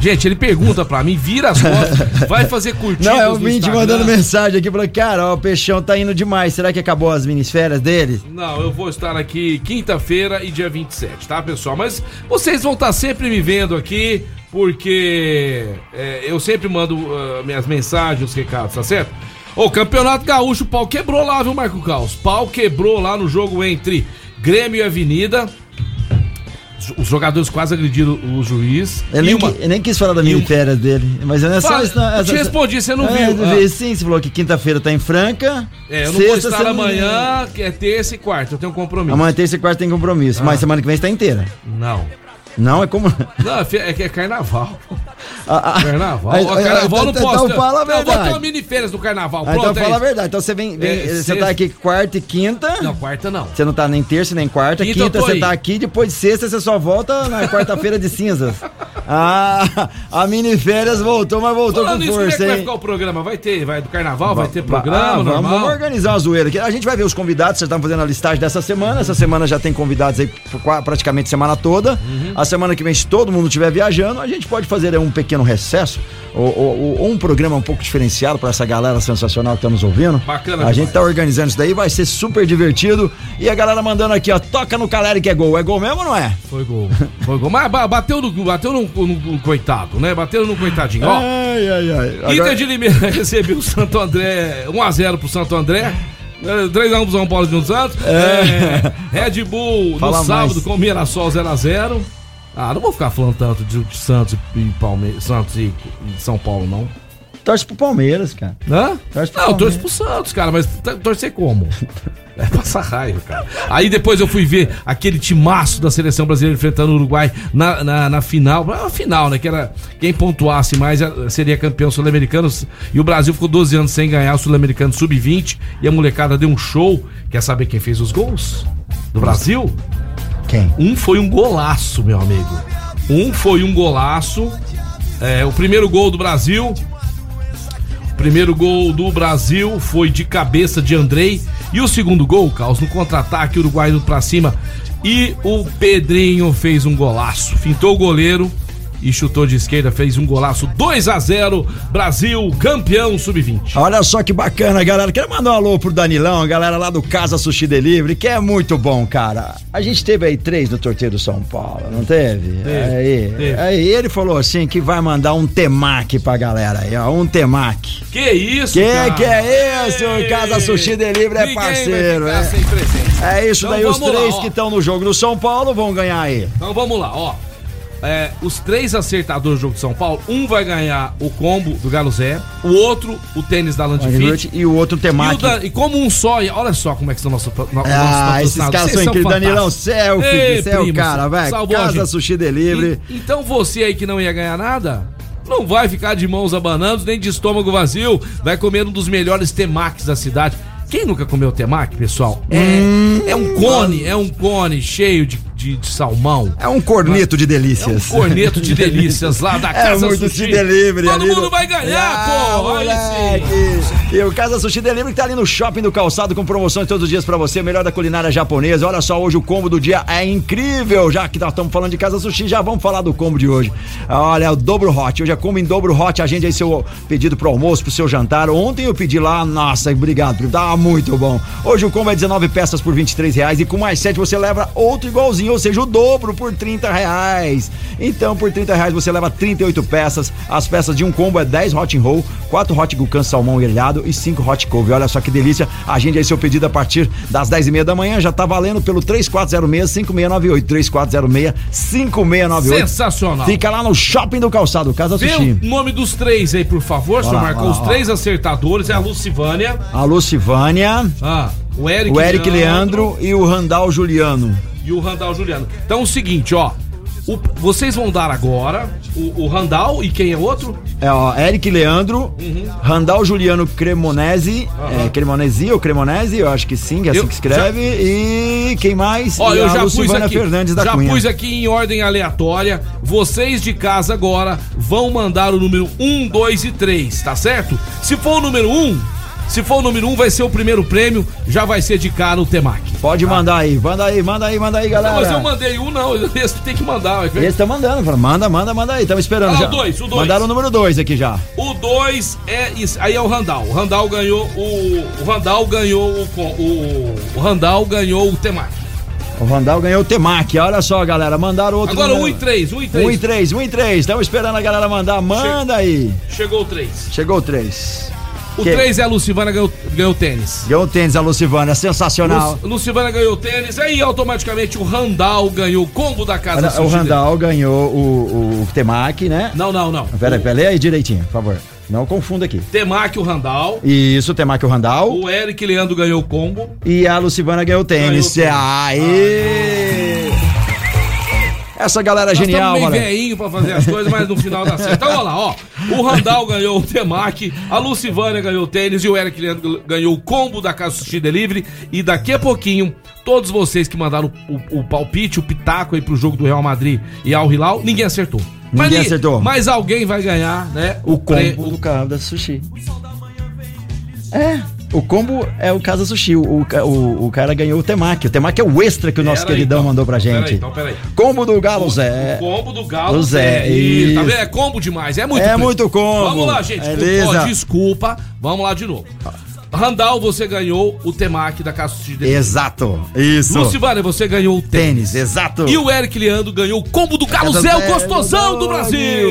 Gente, ele pergunta pra mim, vira as fotos, vai fazer curtidas Não, é o no Vinte Instagram. mandando mensagem aqui, falando, cara, ó, o Peixão tá indo demais. Será que acabou as minisférias dele? Não, eu vou estar aqui quinta-feira e dia 27, tá, pessoal? Mas vocês vão estar sempre me vendo aqui, porque é, eu sempre mando ah, minhas mensagens, os recados, tá certo? Ô, Campeonato Gaúcho, o pau quebrou lá, viu, Marco Caos? Pau quebrou lá no jogo entre Grêmio e Avenida. Os jogadores quase agrediram o juiz. Eu nem, uma- eu nem quis falar da e um- dele. Mas não é só Fala, isso, não. eu te respondi, você não É, viu. eu Ah. sim, você falou que quinta-feira tá em Franca. É, eu não vou sexta estar você não- amanhã, que é terça e quarta, eu tenho um compromisso. Amanhã, terça e quarta tem compromisso. Ah. Mas semana que vem você tá inteira. Não. Não, é como. Não, é é que é carnaval. Ah, ah. Carnaval. Aí- carnaval não então- posso. então fala a Não, vou ter verdade. uma mini férias do carnaval. Ah, Pronto, então fala a verdade. Então você vem. vem- É, você sexta- tá aqui quarta e quinta. Não, quarta não. Você não tá nem terça nem quarta. Quinta eu Quinta, você aí. tá aqui. Depois de sexta você só volta na quarta-feira de cinzas. Ah, a miniférias voltou, mas voltou Falando com nisso, como é força, que vai ficar o programa? Vai ter, vai do carnaval, vai ter Ah, programa vamos, normal? vamos organizar uma zoeira aqui. A gente vai ver os convidados, vocês estão fazendo a listagem dessa semana. Essa semana já tem convidados aí praticamente semana toda. Uhum. A semana que vem, se todo mundo estiver viajando, a gente pode fazer um pequeno recesso ou, ou- ou um programa um pouco diferenciado para essa galera sensacional que está nos ouvindo. Bacana A demais. gente tá organizando isso daí, vai ser super divertido. E a galera mandando aqui, ó, toca no Caleri que é gol. É gol mesmo ou não é? Foi gol. Foi gol. Mas ba- bateu no, bateu no, no- no coitado, né? Bateu no coitadinho. Ó, Ai, ai, ai. Inter Agora- de Limeira recebeu o Santo André 1x0 pro Santo André. É, 3x1 pro São Paulo de Santos. É, Red Bull no Fala sábado mais. com o Mirassol 0x0. Ah, não vou ficar falando tanto de, de Santos e Palmeiras, Santos e, e São Paulo, não. Torce pro Palmeiras, cara. Hã? Torce pro Não, eu Palmeiras. torço pro Santos, cara, mas torcer como? É passar raiva, cara. Aí depois eu fui ver aquele timaço da seleção brasileira enfrentando o Uruguai na, na, na final. Na final, né? Que era quem pontuasse mais eh, seria campeão sul-americano. E o Brasil ficou 12 anos sem ganhar o sul-americano sub-20. E a molecada deu um show. Quer saber quem fez os gols? Do Brasil? Quem? Um foi um golaço, meu amigo. Um foi um golaço. É, o primeiro gol do Brasil. O primeiro gol do Brasil foi de cabeça de Andrei. E o segundo gol, Carlos, no contra-ataque, o Uruguai indo pra cima. E o Pedrinho fez um golaço. Fintou o goleiro. E chutou de esquerda, fez um golaço 2 a 0 Brasil, campeão sub-20. Olha só que bacana, galera. Quero mandar um alô pro Danilão, a galera lá do Casa Sushi Delivery, que é muito bom, cara. A gente teve aí três no torteiro do São Paulo, não teve? Teve, aí, teve. aí ele falou assim que vai mandar um temaki pra galera aí, ó, um temaki. Que isso, Que cara? que é isso? Ei, Casa Sushi Delivery é parceiro, é. É isso Então daí, os lá, três ó. que estão no jogo do São Paulo vão ganhar aí. Então vamos lá, ó. É, os três acertadores do jogo de São Paulo, um vai ganhar o combo do Galo Zé, o outro o tênis da Landfit. E o outro E, o da- e como um só, e olha só como é que são nossos no, nossos Ah, esses patrocinadores. caras são incríveis. Danilão, você é Ei, é o primo, cara, a Casa. Sushi Delivery. E- então você aí que não ia ganhar nada, não vai ficar de mãos abanando, nem de estômago vazio, vai comer um dos melhores temakis da cidade. Quem nunca comeu temaki, pessoal? É, Hum. é um cone, é um cone cheio de, de- de salmão. É um corneto de É um delícias. corneto de delícias lá da É Casa muito Sushi. Sushi Delivery Todo mundo no- vai ganhar, Ah, pô. Aí sim. E o Casa Sushi Delivery tá ali no shopping do calçado com promoções todos os dias pra você, melhor da culinária japonesa. Olha só, hoje o combo do dia é incrível. Já que nós estamos falando de Casa Sushi, já vamos falar do combo de hoje. Olha, é o dobro hot. Hoje é combo em dobro hot. Agende aí seu pedido pro almoço, pro seu jantar. Ontem eu pedi lá, nossa, obrigado. Tava muito bom. Hoje o combo é 19 peças por 23 reais e com mais 7 você leva outro igualzinho, ou seja, o dobro por 30 reais. Então, por 30 reais você leva 38 peças. As peças de um combo é 10 hot and roll, 4 hot gucan salmão grelhado e 5 hot couve. Olha só que delícia. Agende aí seu pedido a partir das 10 e meia da manhã. Já tá valendo pelo 3406-5698. 3406-5698. Sensacional. Fica lá no shopping do calçado, Casa Vê Sushi. o nome dos três aí, por favor, senhor lá, Marcão. Os três acertadores é a Lucivânia, A Lucivânia, ah, o Eric, o Eric Leandro e o Randall Juliano. E o Randall Juliano. Então é o seguinte, ó. o- vocês vão dar agora o, o Randall e quem é outro? É, ó, Eric Leandro, Uhum. Randall Juliano Cremonese, é, Cremonesi ou Cremonese, eu acho que sim, que é assim Eu que escreve. E quem mais? Ó, e eu já pus aqui, Fernandes da já Cunha. pus aqui em ordem aleatória. Vocês de casa agora vão mandar o número 1, 2 e 3, tá certo? Se for o número 1, se for o número 1 vai ser o primeiro prêmio, já vai ser de cara o Temac. Pode mandar aí, manda aí, manda aí, manda aí, galera. Não, mas eu mandei um não, esse tem que mandar. ver. Eles estão mandando, manda, manda, manda aí, estamos esperando Ah, já. o dois, o dois. Mandaram o número 2 aqui já. O 2 é isso. Aí é o Randall. O Randall ganhou o. O Randall ganhou o. O, o Randall ganhou o Temac. O Randall ganhou o Temac, olha só, galera, mandaram outro Agora 1 número. e 3, 1 e 1 e 3. 3, 1 e 3, estamos esperando a galera mandar, manda aí. Chegou o 3. Chegou o 3. O Que- 3 é a Lucivana ganhou, ganhou o tênis. Ganhou o tênis a Lucivana, sensacional. Lu, Lucivana ganhou o tênis, aí automaticamente o Randall ganhou o combo da casa o Sushi Randall ganhou o, o Temac, né? Não, não, não. Pera aí, pera aí, direitinho, por favor. Não confunda aqui. Temac, o Randall. Isso, Temac o Randall. O Eric Leandro ganhou o combo. E a Lucivana ganhou o tênis. Ganhou o tênis. Aê! Essa galera é Nós genial, mano. veinho pra fazer as coisas, mas no final dá certo. Então, olha lá, ó. O Randall ganhou o Temac, a Lucivânia ganhou o tênis e o Eric Leandro ganhou o combo da Casa Sushi Delivery. E daqui a pouquinho, todos vocês que mandaram o, o- o palpite, o pitaco aí pro jogo do Real Madrid e Al Hilal, ninguém acertou. Mas Ninguém ni- acertou. Mas alguém vai ganhar, né? O pre- combo do carro da sushi. É. O combo é o Casa Sushi. O, o, o, cara ganhou o Temac. O Temac é o extra que o nosso Pera aí, queridão então. mandou pra gente. aí, então, pera aí. Combo do Galo Zé. O combo do Galo Zé, Zé. Isso, Tá vendo? É combo demais. É muito É prêmio. muito combo. Vamos lá, gente. Beleza. Desculpa. Vamos lá de novo. Randall, você ganhou o Temac da Casa Sushi Delivery. Exato. Isso. Lucivânia, você ganhou o tênis. Tênis, exato. E o Eric Leandro ganhou o combo do Casa o Zé, gostosão do Brasil.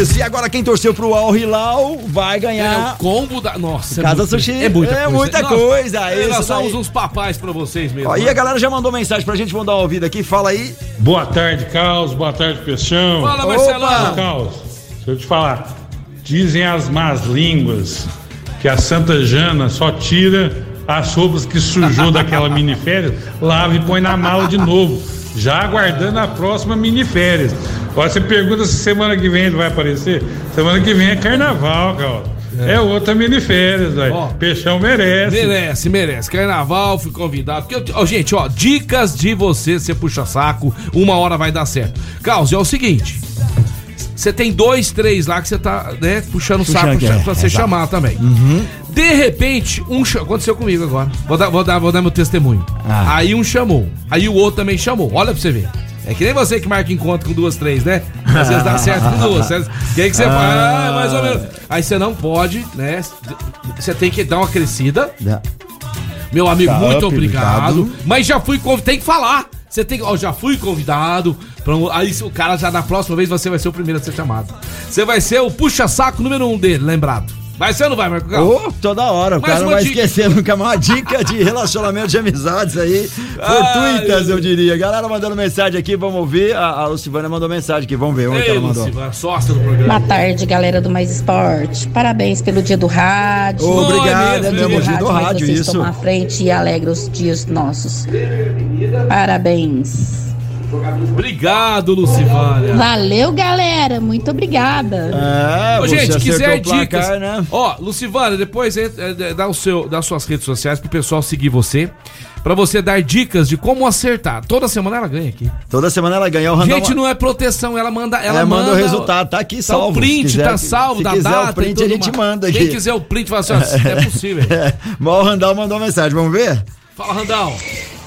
Isso. E agora quem torceu pro Al Hilal vai É o ganhar. combo da. Nossa, Casa muito- Sushi. É muita É coisa. muita Nossa, coisa, é, isso nós somos uns papais pra vocês mesmo. Ó, e né? a galera já mandou mensagem pra gente, vamos dar uma ouvida aqui. Fala aí. Boa tarde, Carlos. Boa tarde, Peixão. Fala, Opa! Marcelão. Carlos, deixa eu te falar. Dizem as más línguas que a Santa Jana só tira as roupas que sujou daquela miniférias, lava e põe na mala de novo, já aguardando a próxima miniférias. Agora você pergunta se semana que vem ele vai aparecer. Semana que vem é carnaval, Carlos. É, outra miniférias, velho. Peixão merece. Merece, merece. Carnaval, fui convidado. Porque ó, gente, ó, dicas de você ser puxa-saco, uma hora vai dar certo. Carlos, é o seguinte. Você tem dois, três lá que você tá, né, puxando o saco Puxando, pra, é, você chamar também. De repente, um aconteceu comigo agora. Vou dar, vou dar, vou dar meu testemunho. Ah. Aí um chamou, aí o outro também chamou. Olha pra você ver. É que nem você que marca encontro com duas, três, né? Às vezes dá certo com duas. O que, que você faz? Ah, mais ou menos. Aí você não pode, né? Você tem que dar uma crescida. Meu amigo, Tá, muito up, obrigado. obrigado. Mas já fui convidado. Tem que falar. Você tem que. Ó, já fui convidado. pra aí o cara já na próxima vez você vai ser o primeiro a ser chamado. Você vai ser o puxa-saco número um dele, lembrado. Vai ser ou não vai, Marco Carlos? Ô, toda hora, o Mais cara não vai dica. esquecer nunca mais uma dica de relacionamento de amizades aí, fortuitas, eu diria. Galera mandando mensagem aqui, vamos ouvir. A, a Lucivânia mandou mensagem aqui, vamos ver onde que Ei, ela mandou. Luciva, sócia do programa. Boa tarde, galera do Mais Esporte. Parabéns pelo dia do rádio. Obrigado, é Dia mesmo, dia do rádio, vocês isso. tomam a frente e alegram os dias nossos. Parabéns. Obrigado, Lucivânia. Valeu, galera. Muito obrigada. É, Ô, gente, quiser o placar, dicas. né? Ó, Lucivânia, depois é, é, dá, o seu, dá suas redes sociais pro pessoal seguir você. Pra você dar dicas de como acertar. Toda semana ela ganha aqui. Toda semana ela ganha o random. Gente, não é proteção, ela manda. Ela É, manda manda o resultado, tá aqui Tá salvo. o print, Se quiser- tá salvo se da quiser data. o print, a gente mais. manda aqui. Quem quiser o print, fala assim, é possível. É, mas o Randall mandou uma mensagem, vamos ver? Fala, Randall.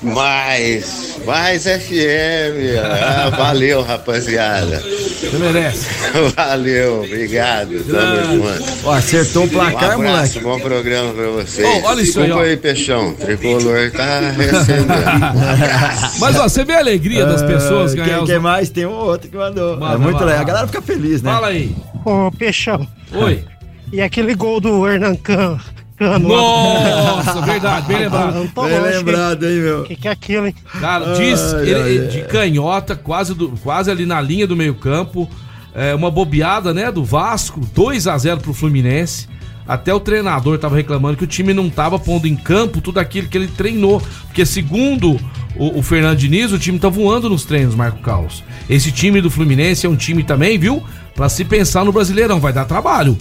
Mais, mais FM. Ah, valeu, rapaziada. Você merece. Valeu, obrigado. Tamo junto. Acertou o Um placar, abraço, moleque. bom programa pra vocês. Ô, olha isso aí, Desculpa ó. aí, Peixão. Tricolor tá recebendo. Um. Mas, ó, você vê a alegria das pessoas Ah, ganhar quem, os... quem mais? Tem um outro que mandou. Manda, é muito legal. A galera fica feliz, né? Fala aí. Ô, Peixão. Oi. E aquele gol do Hernan Can, Cano? Nossa, verdade, bem lembrado. Não tô Bem lembrado, hein, meu? O que, que é aquilo, hein? Cara, diz Ai, ele, ai, de canhota, quase, do, quase ali na linha do meio-campo. É, uma bobeada, né, do Vasco, 2 a 0 pro Fluminense. Até o treinador tava reclamando que o time não tava pondo em campo tudo aquilo que ele treinou. Porque, segundo o, o Fernando Diniz, o time tá voando nos treinos, Marco Caos. Esse time do Fluminense é um time também, viu? Pra se pensar no Brasileirão, vai dar trabalho.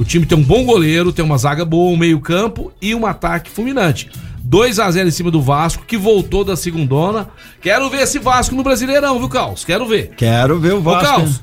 O time tem um bom goleiro, tem uma zaga boa, um meio-campo e um ataque fulminante. 2 a 0 em cima do Vasco, que voltou da segundona. Quero ver esse Vasco no Brasileirão, viu, Caos? Quero ver. Quero ver o Ô, Vasco. Caos,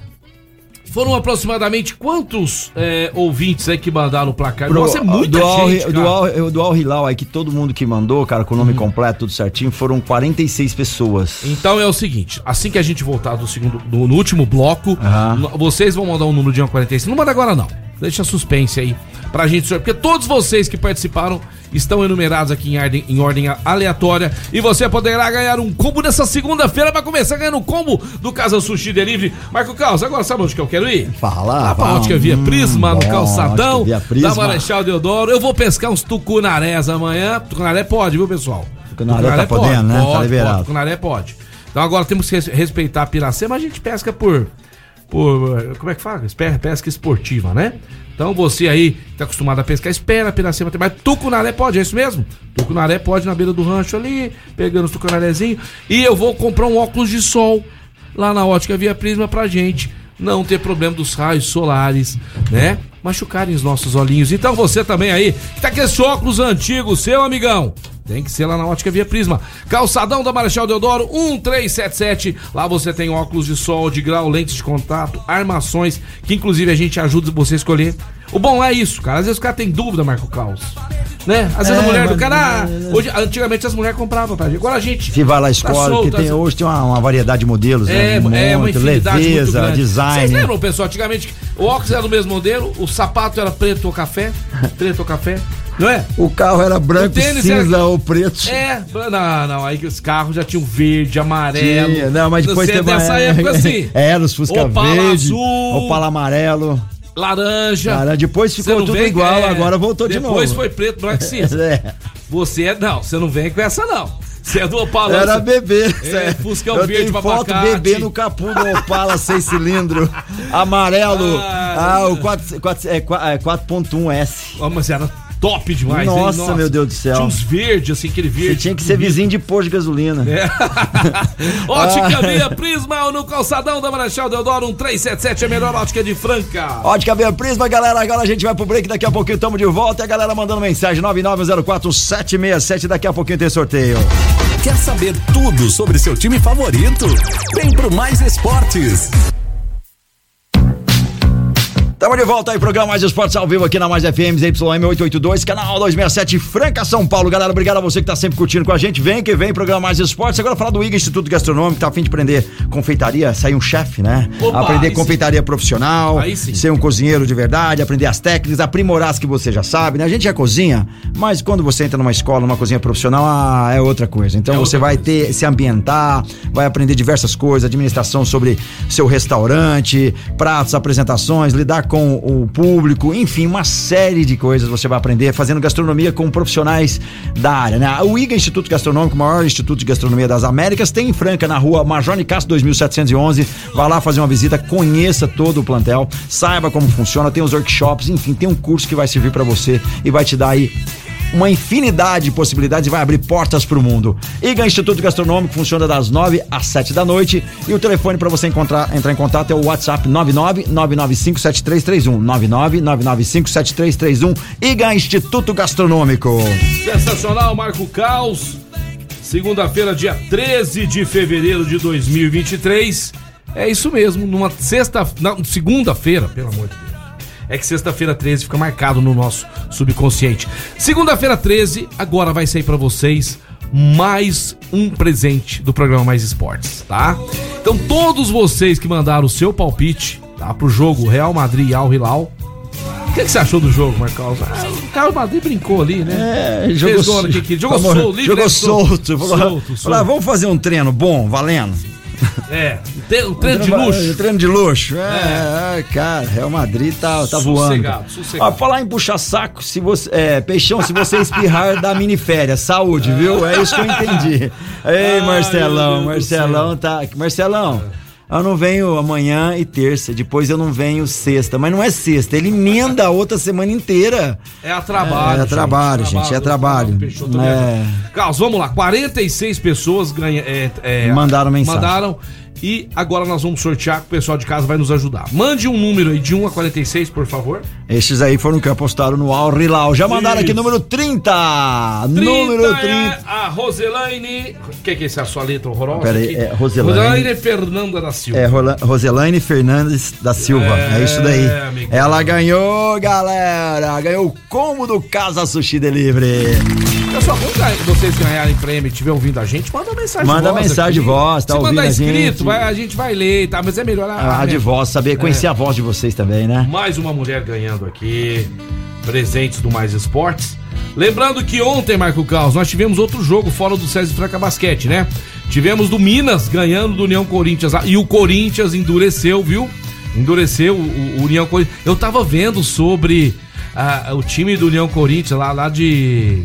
foram aproximadamente quantos é, ouvintes aí que mandaram o placar? Pro- Nossa, é muita do Al, gente, do, cara. Al, do Al Hilal aí, que todo mundo que mandou, cara, com o nome completo, tudo certinho, foram 46 pessoas. Então é o seguinte, assim que a gente voltar do segundo, do- no último bloco, no- vocês vão mandar um número de 146. Não manda agora não. Deixa suspense aí pra gente, porque todos vocês que participaram estão enumerados aqui em ordem, em ordem aleatória e você poderá ganhar um combo nessa segunda-feira pra começar ganhando um combo do Casa Sushi Delivery. Marco Carlos, agora sabe onde que eu quero ir? Fala, Lá pra fala. Ótica Via Hum, Prisma, no bom, calçadão Prisma. da Marechal Deodoro. Eu vou pescar uns tucunarés amanhã. Tucunaré pode, viu, pessoal? Tucunaré tá podendo, né? Tá liberado. Pode, tucunaré pode. Então agora temos que res- respeitar a piracema, a gente pesca por... por como é que fala? Pesca esportiva, né? Então você aí que tá acostumado a pescar, espera piracema ter mais. Tucunaré pode, é isso mesmo? Tucunaré pode na beira do rancho ali, pegando os tucunarézinhos. E eu vou comprar um óculos de sol lá na ótica Via Prisma pra gente não ter problema dos raios solares, né? Machucarem os nossos olhinhos. Então você também aí, que tá com esse óculos antigo, seu amigão. Tem que ser lá na Ótica Via Prisma. Calçadão da Marechal Deodoro, 1377. Lá você tem óculos de sol, de grau, lentes de contato, armações, que inclusive a gente ajuda você a escolher. O bom é isso, cara. Às vezes o cara tem dúvida, Marco Caos. Né? Às vezes É, a mulher do cara. ah, hoje, antigamente as mulheres compravam pra gente. Agora a gente. Se vai lá tá escola, porque solto, tem, assim. hoje tem uma, uma variedade de modelos, É, né? é uma Muito, infinidade muito leveza, design. Vocês lembram, pessoal, antigamente o óculos era do mesmo modelo, o sapato era preto ou café, preto ou café, não é? O carro era branco, cinza era- ou preto. É, não, não, aí os carros já tinham verde, amarelo. Tinha, não, mas depois é teve uma- dessa época assim. Era os Fusca Opala verde, azul. Opala amarelo. Laranja. Cara, depois ficou tudo vem- igual, é, agora voltou de novo. Depois foi preto, branco e cinza. É. Você é, não, você não vem com essa não. Você é do Opala. Era bebê. É, Fuscão Eu verde tenho foto abacate. bebê no capô do Opala 6 cilindro amarelo. Ah, Ah, o 4, 4, é, 4.1S. Ó, mas era top demais, hein? Nossa, meu Deus do céu. Tinha uns verdes, assim, aquele verde. Você tinha que ser vizinho de posto de gasolina. É. Ótica Ah. Via Prisma no calçadão da Marechal Deodoro, um 377, a melhor ótica de Franca. Ótica Via Prisma, galera. Agora a gente vai pro break. Daqui a pouquinho estamos de volta. E a galera mandando mensagem: 9904-767. Daqui a pouquinho tem sorteio. Quer saber tudo sobre seu time favorito? Vem pro Mais Esportes. Tamo de volta aí, programa Mais Esportes ao vivo aqui na Mais FM, ZYM 882, canal 267, Franca, São Paulo. Galera, obrigado a você que tá sempre curtindo com a gente. Vem que vem, programa Mais Esportes. Agora falar do IGA Instituto Gastronômico, tá a fim de aprender confeitaria, sair um chefe, né? Opa, aprender confeitaria profissional, sim. ser um cozinheiro de verdade, aprender as técnicas, aprimorar as que você já sabe, né? A gente já cozinha, mas quando você entra numa escola, numa cozinha profissional, ah, é outra coisa. Então você vai ter, se ambientar, vai aprender diversas coisas, administração sobre seu restaurante, pratos, apresentações, lidar com o público, enfim, uma série de coisas você vai aprender fazendo gastronomia com profissionais da área, né? O IGA Instituto Gastronômico, maior instituto de gastronomia das Américas, tem em Franca, na rua Major Nicasso 2711. Vai lá fazer uma visita, conheça todo o plantel, saiba como funciona, tem os workshops, enfim, tem um curso que vai servir para você e vai te dar aí uma infinidade de possibilidades e vai abrir portas para o mundo. IGA Instituto Gastronômico funciona das 9 às 7 da noite e o telefone para você encontrar, entrar em contato é o WhatsApp 99 995 7331 99 995 7331 IGA Instituto Gastronômico. Sensacional, Marco Caos. Segunda-feira, dia 13 de fevereiro de 2023. É isso mesmo, numa sexta. Segunda-feira, pelo amor de Deus. É que sexta-feira 13 fica marcado no nosso subconsciente. Segunda-feira 13, agora vai sair pra vocês mais um presente do programa Mais Esportes, tá? Então, todos vocês que mandaram o seu palpite, tá? Pro jogo Real Madrid e Al Hilal. O que, que você achou do jogo, Marcos? Ah, o Real Madrid brincou ali, né? É, jogou, Fez jogou Amor, solto, livre, jogou solto. Falou, solto, falou, solto. ah, vamos fazer um treino bom, valendo. É, um treino de luxo. Treino de luxo. É, é, cara, Real Madrid tá, tá voando. Sossegado, sossegado. Ó, falar em puxar saco, se você, é, peixão, se você espirrar, dá mini férias. Saúde, viu? É isso que eu entendi. Ei, Ai, Marcelão, do Marcelão tá. Marcelão. Eu não venho amanhã e terça, depois eu não venho sexta, mas não é sexta, ele emenda a outra semana inteira. É a trabalho. É, é trabalho, gente, é trabalho. Peixoto É. mesmo. Carlos, vamos lá. 46 pessoas ganha, é, é, Mandaram mensagem. Mandaram. E agora nós vamos sortear, que o pessoal de casa vai nos ajudar. Mande um número aí de 1 a 46, por favor. Estes aí foram que apostaram no Al Hilal. Já mandaram aqui Isso. número 30. 30 número 30. é a Roselaine. O que, que é essa sua letra horrorosa? Pera aí, aqui? é Roselaine. Roselaine Fernanda da Silva. É Roselaine Fernandes da Silva. É, É, isso daí. amigão. Ela ganhou, galera. Ganhou o combo do Casa Sushi Delivery. Pessoal, quando vocês ganharem prêmio e estiver ouvindo a gente, manda mensagem Manda voz mensagem de aqui. voz, tá Se ouvindo a escrito, gente. Vai- a gente vai ler, tá? Mas é melhor a, A de voz, saber conhecer a voz de vocês também, né? Mais uma mulher ganhando aqui. Presentes do Mais Esportes. Lembrando que ontem, Marco Caos, nós tivemos outro jogo fora do César Franca Basquete, né? Tivemos do Minas ganhando do União Corinthians. Ah, E o Corinthians endureceu, viu? Endureceu o, o União Corinthians. Eu tava vendo sobre ah, o time do União Corinthians lá, lá de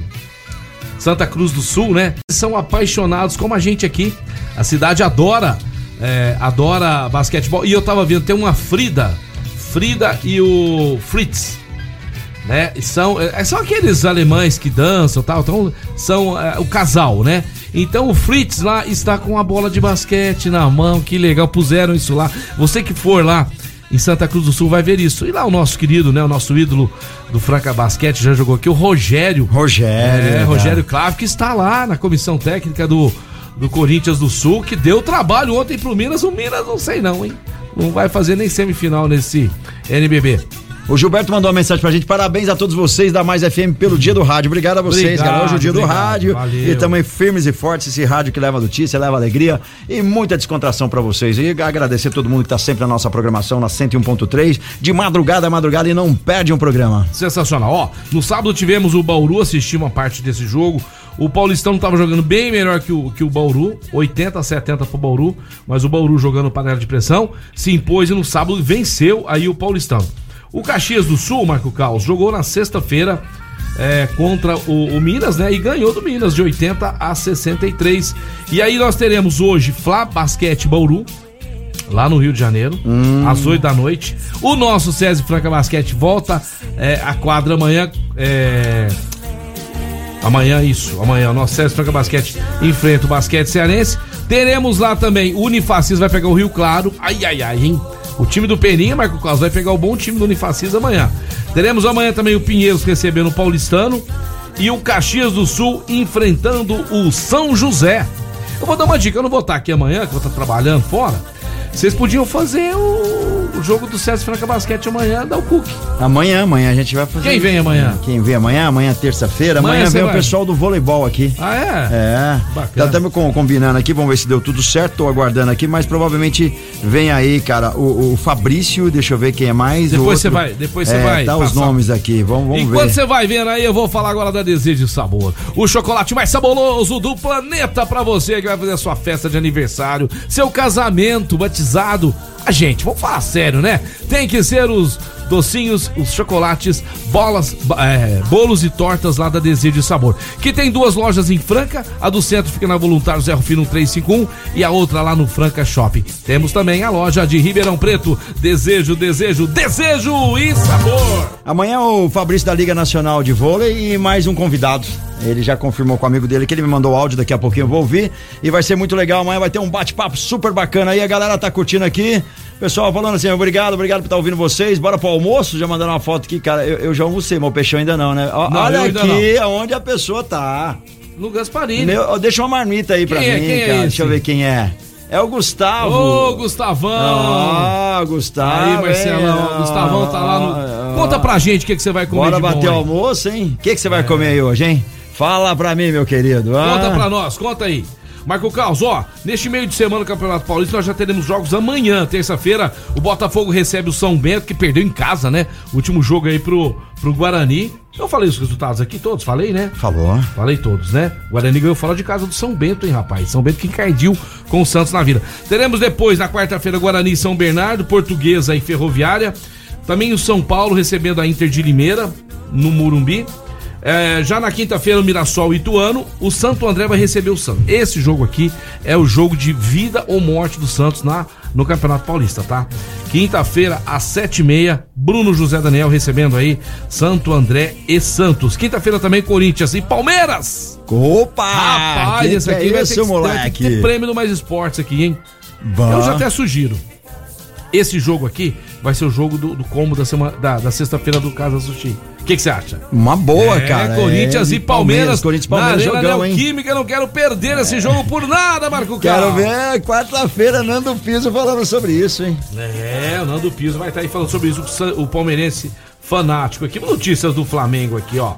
Santa Cruz do Sul, né? São apaixonados como a gente aqui. A cidade adora, é, adora basquetebol. E eu tava vendo, tem uma Frida, Frida e o Fritz, né? São, é, são aqueles alemães que dançam, tal, então são é, o casal, né? Então o Fritz lá está com a bola de basquete na mão, que legal, puseram isso lá. Você que for lá em Santa Cruz do Sul vai ver isso. E lá o nosso querido, né, o nosso ídolo do Franca Basquete já jogou aqui, o Rogério. Rogério. É, né? Rogério Clave, que está lá na comissão técnica do, do Corinthians do Sul, que deu trabalho ontem pro Minas. O Minas não sei não, hein? Não vai fazer nem semifinal nesse NBB. O Gilberto mandou uma mensagem pra gente. Parabéns a todos vocês da Mais FM pelo dia do rádio. Obrigado a vocês, Obrigado, galera. Hoje é o dia do obrigado. rádio. Valeu. E também firmes e fortes, esse rádio que leva notícia, leva alegria e muita descontração pra vocês. E agradecer todo mundo que tá sempre na nossa programação, na 101.3, de madrugada a madrugada e não perde um programa. Sensacional. Ó, no sábado tivemos o Bauru assistir uma parte desse jogo. O Paulistão tava jogando bem melhor que o, que o Bauru, 80 a 70 pro Bauru, mas o Bauru jogando panela de pressão se impôs e no sábado venceu aí o Paulistão. O Caxias do Sul, Marco Caos, jogou na sexta-feira é, contra o, o Minas, né? E ganhou do Minas de 80 a 63. E aí nós teremos hoje Flá Basquete Bauru, lá no Rio de Janeiro, às 8 da noite. O nosso César Franca Basquete volta é, à quadra amanhã. é, Amanhã, isso. Amanhã, o nosso César Franca Basquete enfrenta o basquete cearense. Teremos lá também o Unifacis vai pegar o Rio Claro. Ai, ai, ai, hein? O time do Peninha, Marco Claus, vai pegar o bom time do Unifacis amanhã. Teremos amanhã também o Pinheiros recebendo o Paulistano. E o Caxias do Sul enfrentando o São José. Eu vou dar uma dica, eu não vou estar aqui amanhã, que eu vou estar trabalhando fora. Vocês podiam fazer o o jogo do César Franca Basquete amanhã dá o Cook. Amanhã, amanhã a gente vai fazer. Quem vem amanhã? Quem vem amanhã? Amanhã é terça-feira. Amanhã Amanhã, vem o vai? pessoal do voleibol aqui. Ah, é? É. Bacana. Tá estamos combinando aqui, vamos ver se deu tudo certo. Tô aguardando aqui, mas provavelmente vem aí, cara, o, o Fabrício, deixa eu ver quem é mais. o Depois você vai, depois você É, vai. Tá os nomes aqui, vamos, vamos Enquanto ver. você vai vendo aí, eu vou falar agora da Desejo de Sabor. O chocolate mais saboroso do planeta pra você que vai fazer a sua festa de aniversário, seu casamento, batizado. Gente, vamos falar sério, né? Tem que ser os docinhos, os chocolates, bolas, é, bolos e tortas lá da Desejo de Sabor. Que tem duas lojas em Franca, a do centro fica na Voluntário Zé Rufino 351 e a outra lá no Franca Shopping. Temos também a loja de Ribeirão Preto. Desejo, desejo, desejo e sabor. Amanhã o Fabrício da Liga Nacional de Vôlei e mais um convidado. Ele já confirmou com o amigo dele que ele me mandou o áudio, daqui a pouquinho eu vou ouvir. E vai ser muito legal. Amanhã vai ter um bate-papo super bacana aí. A galera tá curtindo aqui. Pessoal falando assim, obrigado, obrigado por estar ouvindo vocês. Bora pro almoço? Já mandaram uma foto aqui, cara. Eu, eu já almocei, mas o peixão ainda não, né? Não, Olha aqui onde a pessoa tá. No Gasparini. Meu, deixa uma marmita aí pra Quem é? mim, é cara. esse? Deixa eu ver quem é. É o Gustavo. Ô, Gustavão! Ah, Gustavo. Aí, Marcelão, o Gustavão tá lá no. Conta pra gente o que, que você vai comer Bora de bom bater o aí. almoço, hein? O que, que você vai comer aí hoje, hein? Fala pra mim, meu querido. Ah. Conta pra nós, conta aí. Marco Caos, ó, neste meio de semana do Campeonato Paulista nós já teremos jogos amanhã, terça-feira. O Botafogo recebe o São Bento, que perdeu em casa, né? O último jogo aí pro, pro Guarani. Eu falei os resultados aqui todos, falei, né? Falou. Falei todos, né? O Guarani ganhou fora de casa do São Bento, hein, rapaz? São Bento que encardiu com o Santos na vida. Teremos depois, na quarta-feira, Guarani e São Bernardo, Portuguesa e Ferroviária. Também o São Paulo recebendo a Inter de Limeira, no Murumbi. É, já na quinta-feira, o Mirassol e Ituano. O Santo André vai receber o Santos. Esse jogo aqui é o jogo de vida ou morte do Santos na, no Campeonato Paulista, tá? Quinta-feira, às sete e meia, Bruno José Daniel recebendo aí Santo André e Santos. Quinta-feira também, Corinthians e Palmeiras. Opa! Rapaz, que esse aqui é vai, isso, ter que, vai ter que moleque? ter prêmio do Mais Esportes aqui, hein? Bom. Eu já até sugiro. Esse jogo aqui vai ser o jogo do, do combo da, semana, da, da sexta-feira do Casa Sushi. O que você acha? Uma boa, É, cara. Corinthians É, e Palmeiras. Corinthians e Palmeiras, na jogão, hein? Neoquímica, eu não quero perder esse jogo por nada, Marco Quero Carlos. ver quarta-feira Nando Piso falando sobre isso, hein? É, o Nando Piso vai estar aí falando sobre isso, o palmeirense fanático aqui. Notícias do Flamengo aqui, ó.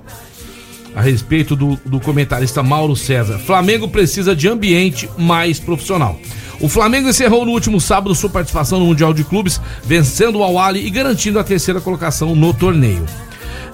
A respeito do, do comentarista Mauro César. Flamengo precisa de ambiente mais profissional. O Flamengo encerrou no último sábado sua participação no Mundial de Clubes, vencendo o Al-Ali e garantindo a terceira colocação no torneio.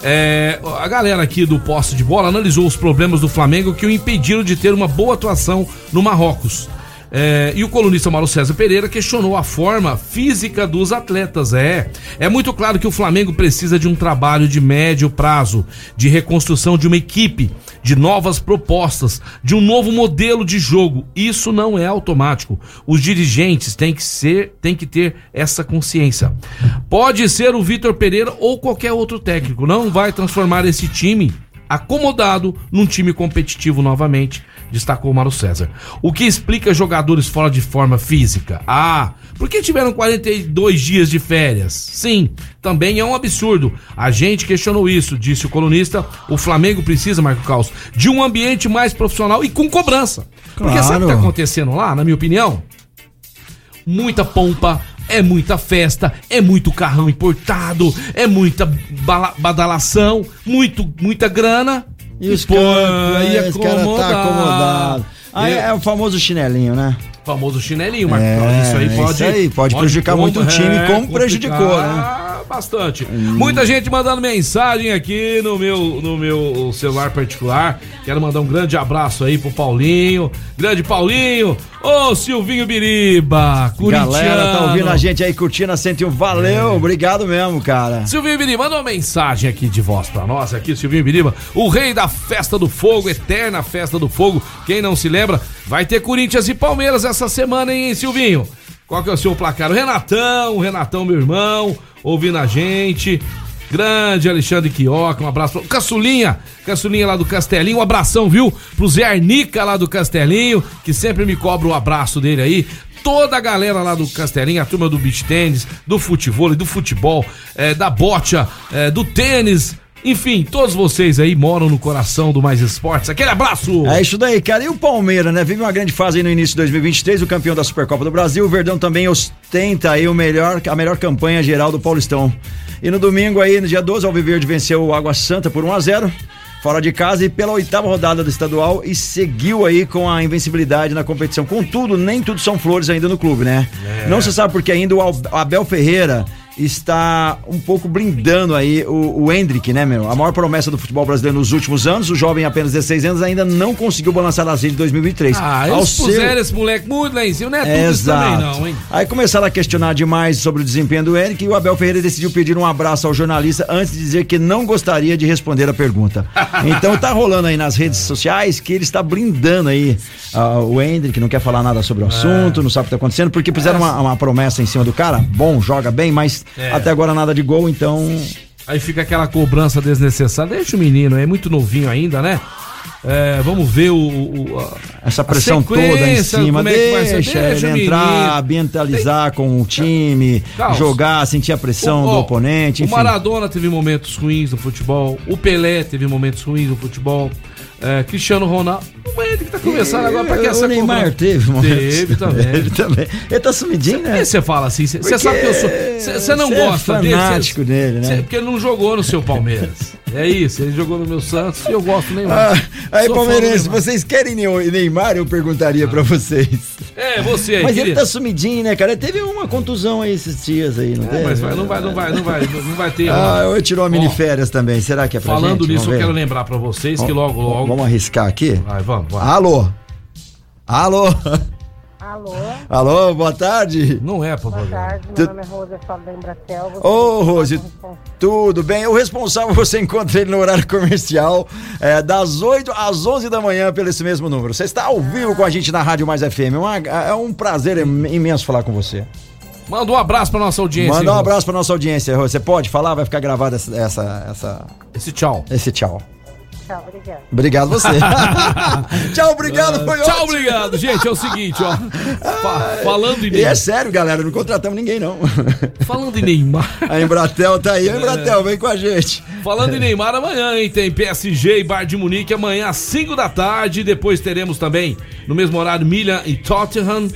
É, a galera aqui do poste de bola analisou os problemas do Flamengo que o impediram de ter uma boa atuação no Marrocos. É, e o colunista Mauro César Pereira questionou a forma física dos atletas. É, é muito claro que o Flamengo precisa de um trabalho de médio prazo, de reconstrução de uma equipe, de novas propostas, de um novo modelo de jogo. Isso não é automático. Os dirigentes têm que ser, têm que ter essa consciência. Pode ser o Vitor Pereira ou qualquer outro técnico, não vai transformar esse time acomodado num time competitivo novamente, destacou o Mário César. O que explica jogadores fora de forma física? Ah, porque tiveram 42 dias de férias? Sim, também é um absurdo. A gente questionou isso, disse o colunista. O Flamengo precisa, Marco Caos, de um ambiente mais profissional e com cobrança. Porque Claro. sabe o que tá acontecendo lá, na minha opinião? muita pompa, é muita festa, é muito carrão importado, é muita badalação, muito, muita grana. E os pô, aí esse cara tá acomodado. Aí E- é o famoso chinelinho, né? Famoso chinelinho, Marco É. Isso aí isso pode. aí, pode prejudicar muito o time, como prejudicou, complicar Bastante. Muita gente mandando mensagem aqui no meu, no meu celular particular. Quero mandar um grande abraço aí pro Paulinho. Grande Paulinho. Ô, Silvinho Biriba. Corintiano. Galera, tá ouvindo a gente aí curtindo a 101. Valeu, obrigado mesmo, cara. Silvinho Biriba, manda uma mensagem aqui de voz pra nós, aqui, Silvinho Biriba, o rei da festa do fogo, eterna festa do fogo. Quem não se lembra, vai ter Corinthians e Palmeiras essa semana, hein, Silvinho? Qual que é o seu placar? O Renatão, o Renatão, meu irmão, ouvindo a gente. Grande Alexandre Quioca, um abraço Caçulinha, Caçulinha lá do Castelinho, um abração, viu? Pro Zé Arnica lá do Castelinho, que sempre me cobra o abraço dele aí. Toda a galera lá do Castelinho, a turma do beach tênis, do futebol, do futebol, eh, da bocha, eh, do tênis, Enfim, todos vocês aí moram no coração do Mais Esportes. Aquele abraço! É isso daí, cara. E o Palmeiras, né? Vive uma grande fase aí no início de 2023, o campeão da Supercopa do Brasil. O Verdão também ostenta aí o melhor, a melhor campanha geral do Paulistão. E no domingo aí, no dia 12, o Alviverde venceu o Água Santa por 1 a 0 fora de casa e pela oitava rodada do estadual e seguiu aí com a invencibilidade na competição. Contudo, nem tudo são flores ainda no clube, né? É. Não se sabe porque ainda o Abel Ferreira está um pouco blindando aí o, o Hendrick, né, meu? A maior promessa do futebol brasileiro nos últimos anos, o jovem apenas 16 anos ainda não conseguiu balançar as redes de 2023. Ah, Ao eles seu- puseram esse moleque muito lá em cima, não é tudo isso também Exato. não, hein? Aí começaram a questionar demais sobre o desempenho do Eric e o Abel Ferreira decidiu pedir um abraço ao jornalista antes de dizer que não gostaria de responder a pergunta. Então tá rolando aí nas redes sociais que ele está blindando aí ah, o Hendrick, não quer falar nada sobre o assunto, não sabe o que tá acontecendo, porque fizeram uma, uma promessa em cima do cara, bom, joga bem, mas É. até agora nada de gol, então Aí fica aquela cobrança desnecessária. Deixa o menino, é muito novinho ainda, né? É, vamos ver o, o- a- essa pressão toda em sequência, cima, como é que vai ser. deixa, ele o entrar, ambientalizar com o time, jogar, sentir a pressão O- do ó, oponente, O enfim. Maradona teve momentos ruins no futebol. O Pelé teve momentos ruins no futebol. É, Cristiano Ronaldo. O ele que tá começando agora pra que essa O Neymar teve, momentos. Teve também. Ele também. Ele tá sumidinho, Por né? que você fala assim? Você sabe que eu sou. Você não você é gosta dele? fanático dele, né? cê- porque ele não jogou no seu Palmeiras. É isso, ele jogou no meu Santos e eu gosto nem Ah, mais. aí, Sou do palmeirense, Neymar. vocês querem Ney- Neymar? Eu perguntaria pra vocês. É, você aí, Mas ele querido. tá sumidinho, né, cara? Ele teve uma contusão aí esses dias aí, não É, teve? mas vai, não vai, não vai, não vai, não vai ter. Ah, eu tirou a Ó, mini férias também. Será que é pra Falando gente? nisso, eu quero lembrar pra vocês que logo, logo. Vamos arriscar aqui? Vai, vamos, vamos. Alô? Alô? Alô, Alô, boa tarde. Não é, por boa favor. tarde. Tu- Meu nome é Rosa, eu falo da Embratel. Ô, Rose, tudo bem? O responsável você encontra ele no horário comercial, é, das 8 às 11 da manhã, pelo esse mesmo número. Você está ao vivo com a gente na Rádio Mais FM. Uma- é um prazer im- imenso falar com você. Manda um abraço pra nossa audiência. Manda um abraço para nossa audiência. Rose. Você pode falar? Vai ficar gravado essa, essa, essa- Esse tchau. esse tchau. Tchau, obrigado. Obrigado você. tchau, obrigado. Foi Tchau, ótimo. obrigado. Gente, é o seguinte, ó. Fa- falando em E é Neymar. sério, galera, não contratamos ninguém, não. Falando em Neymar. A Embratel tá aí. Ô, Embratel, vem com a gente. Falando em Neymar amanhã, hein? Tem PSG e Bar de Munique amanhã às 5 da tarde. Depois teremos também, no mesmo horário, Milan e Tottenham.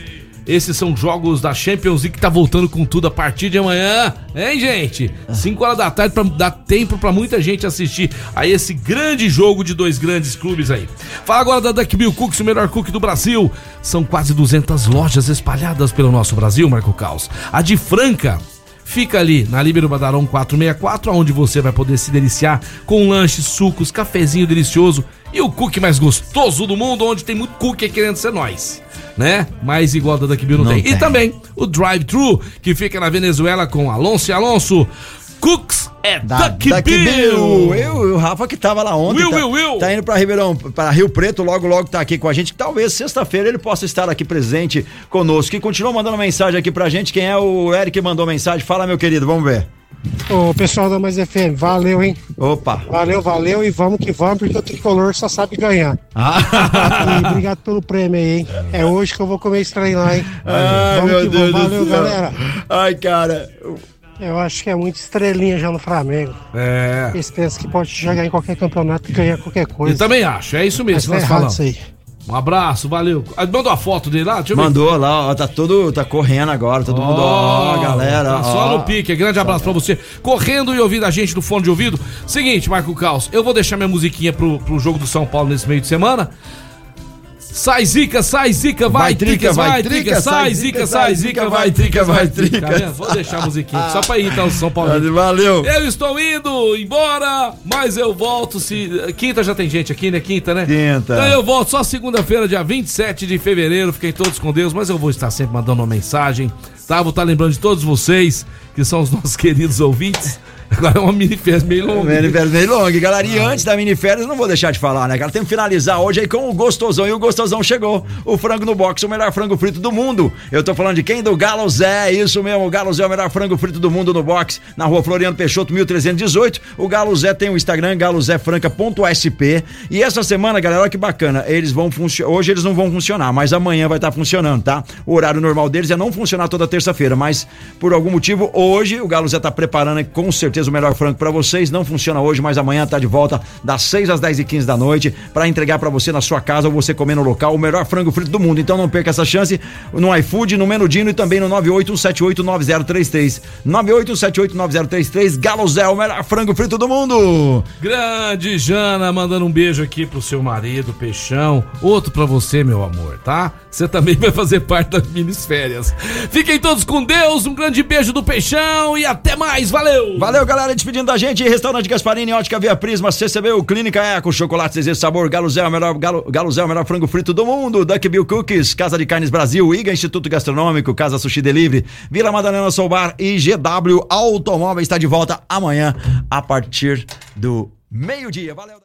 Esses são jogos da Champions League que tá voltando com tudo a partir de amanhã, hein, gente? 5 horas da tarde pra dar tempo pra muita gente assistir a esse grande jogo de dois grandes clubes aí. Fala agora da Duck Bill Cookies, o melhor cookie do Brasil. São quase 200 lojas espalhadas pelo nosso Brasil, Marco Caos. A de Franca Fica ali na Líbero Badarão 464, onde você vai poder se deliciar com lanches, sucos, cafezinho delicioso e o cookie mais gostoso do mundo, onde tem muito cookie querendo ser nós. Né? Mas igual da Duck Bill não, Não tem. tem. E também o Drive-Thru, que fica na Venezuela com Alonso e Alonso. Cooks é Da Duck, Duck Bill. Bill. Eu e o Rafa que tava lá ontem. Will, tá, Will, Will. tá indo pra Ribeirão, para Rio Preto, logo, logo tá aqui com a gente. Talvez sexta-feira ele possa estar aqui presente conosco. E continua mandando mensagem aqui pra gente. Quem é o Eric que mandou mensagem? Fala, meu querido, vamos ver. Ô, pessoal da Mais FM, valeu, hein? Opa. Valeu, valeu e vamos que vamos, porque o tricolor só sabe ganhar. Ah. E obrigado pelo prêmio aí, hein? É hoje que eu vou comer esse trem lá, hein? Ai, vamos meu que Deus vamos, valeu, do céu. galera. Ai, cara. Eu acho que é muita estrelinha já no Flamengo. É. Eles pensam que pode jogar em qualquer campeonato e ganhar qualquer Eu coisa. também acho, é isso mesmo Mas que nós errado falamos. isso aí. Um abraço, valeu. Ah, Mandou a foto dele lá? Deixa eu ver. Mandou lá, ó, tá todo, tá correndo agora, todo mundo, ó, galera. Só ó. no pique, grande abraço pra você. Correndo e ouvindo a gente no fone de ouvido. Seguinte, Marco Caos, eu vou deixar minha musiquinha pro, pro jogo do São Paulo nesse meio de semana. Sai zica, sai zica, vai, Vai, trica, vai, vai trica, trica, sai zica, sai zica, vai trica, vai trica, vai? Vou deixar a musiquinha só pra ir então São Paulo. Valeu. Eu estou indo embora, mas eu volto se. Quinta já tem gente aqui, né? Quinta, né? Quinta. Então eu volto só segunda-feira, dia 27 de fevereiro. Fiquem todos com Deus, mas eu vou estar sempre mandando uma mensagem, tá? Vou estar lembrando de todos vocês, que são os nossos queridos ouvintes. Agora é uma mini festa meio longa. Mini férias meio longa. Galera, e antes da mini férias, não vou deixar de falar, né, cara? Tem que finalizar hoje aí com o Gostosão. E o Gostosão chegou. O frango no box, o melhor frango frito do mundo. Eu tô falando de quem? Do Galo Zé. Isso mesmo, o Galo Zé é o melhor frango frito do mundo no box. Na rua Floriano Peixoto, 1318. O Galo Zé tem o Instagram, galozefranca.sp. E essa semana, galera, olha que bacana. Eles vão funcionar. Hoje eles não vão funcionar, mas amanhã vai estar funcionando, tá? O horário normal deles é não funcionar toda terça-feira, mas por algum motivo, hoje o Galo Zé tá preparando com certeza o melhor frango pra vocês. Não funciona hoje, mas amanhã tá de volta das 6 às 10 e 15 da noite pra entregar pra você na sua casa ou você comer no local o melhor frango frito do mundo. Então não perca essa chance no iFood, no Menudino e também no 981789033. 981789033. Galo Zé, o melhor frango frito do mundo. Grande Jana, mandando um beijo aqui pro seu marido, Peixão. Outro pra você, meu amor, tá? Você também vai fazer parte das minis férias. Fiquem todos com Deus, um grande beijo do Peixão e até mais, valeu! Valeu, galera, despedindo da gente. Restaurante Gasparini, Ótica Via Prisma, CCBU, Clínica Eco, Chocolate Zezé Sabor, Galo Zé, o melhor, Galo, Galo Zé, o melhor frango frito do mundo, Duck Bill Cookies, Casa de Carnes Brasil, IGA Instituto Gastronômico, Casa Sushi Delivery, Vila Madalena Soubar e GW Automóveis está de volta amanhã a partir do meio-dia. Valeu!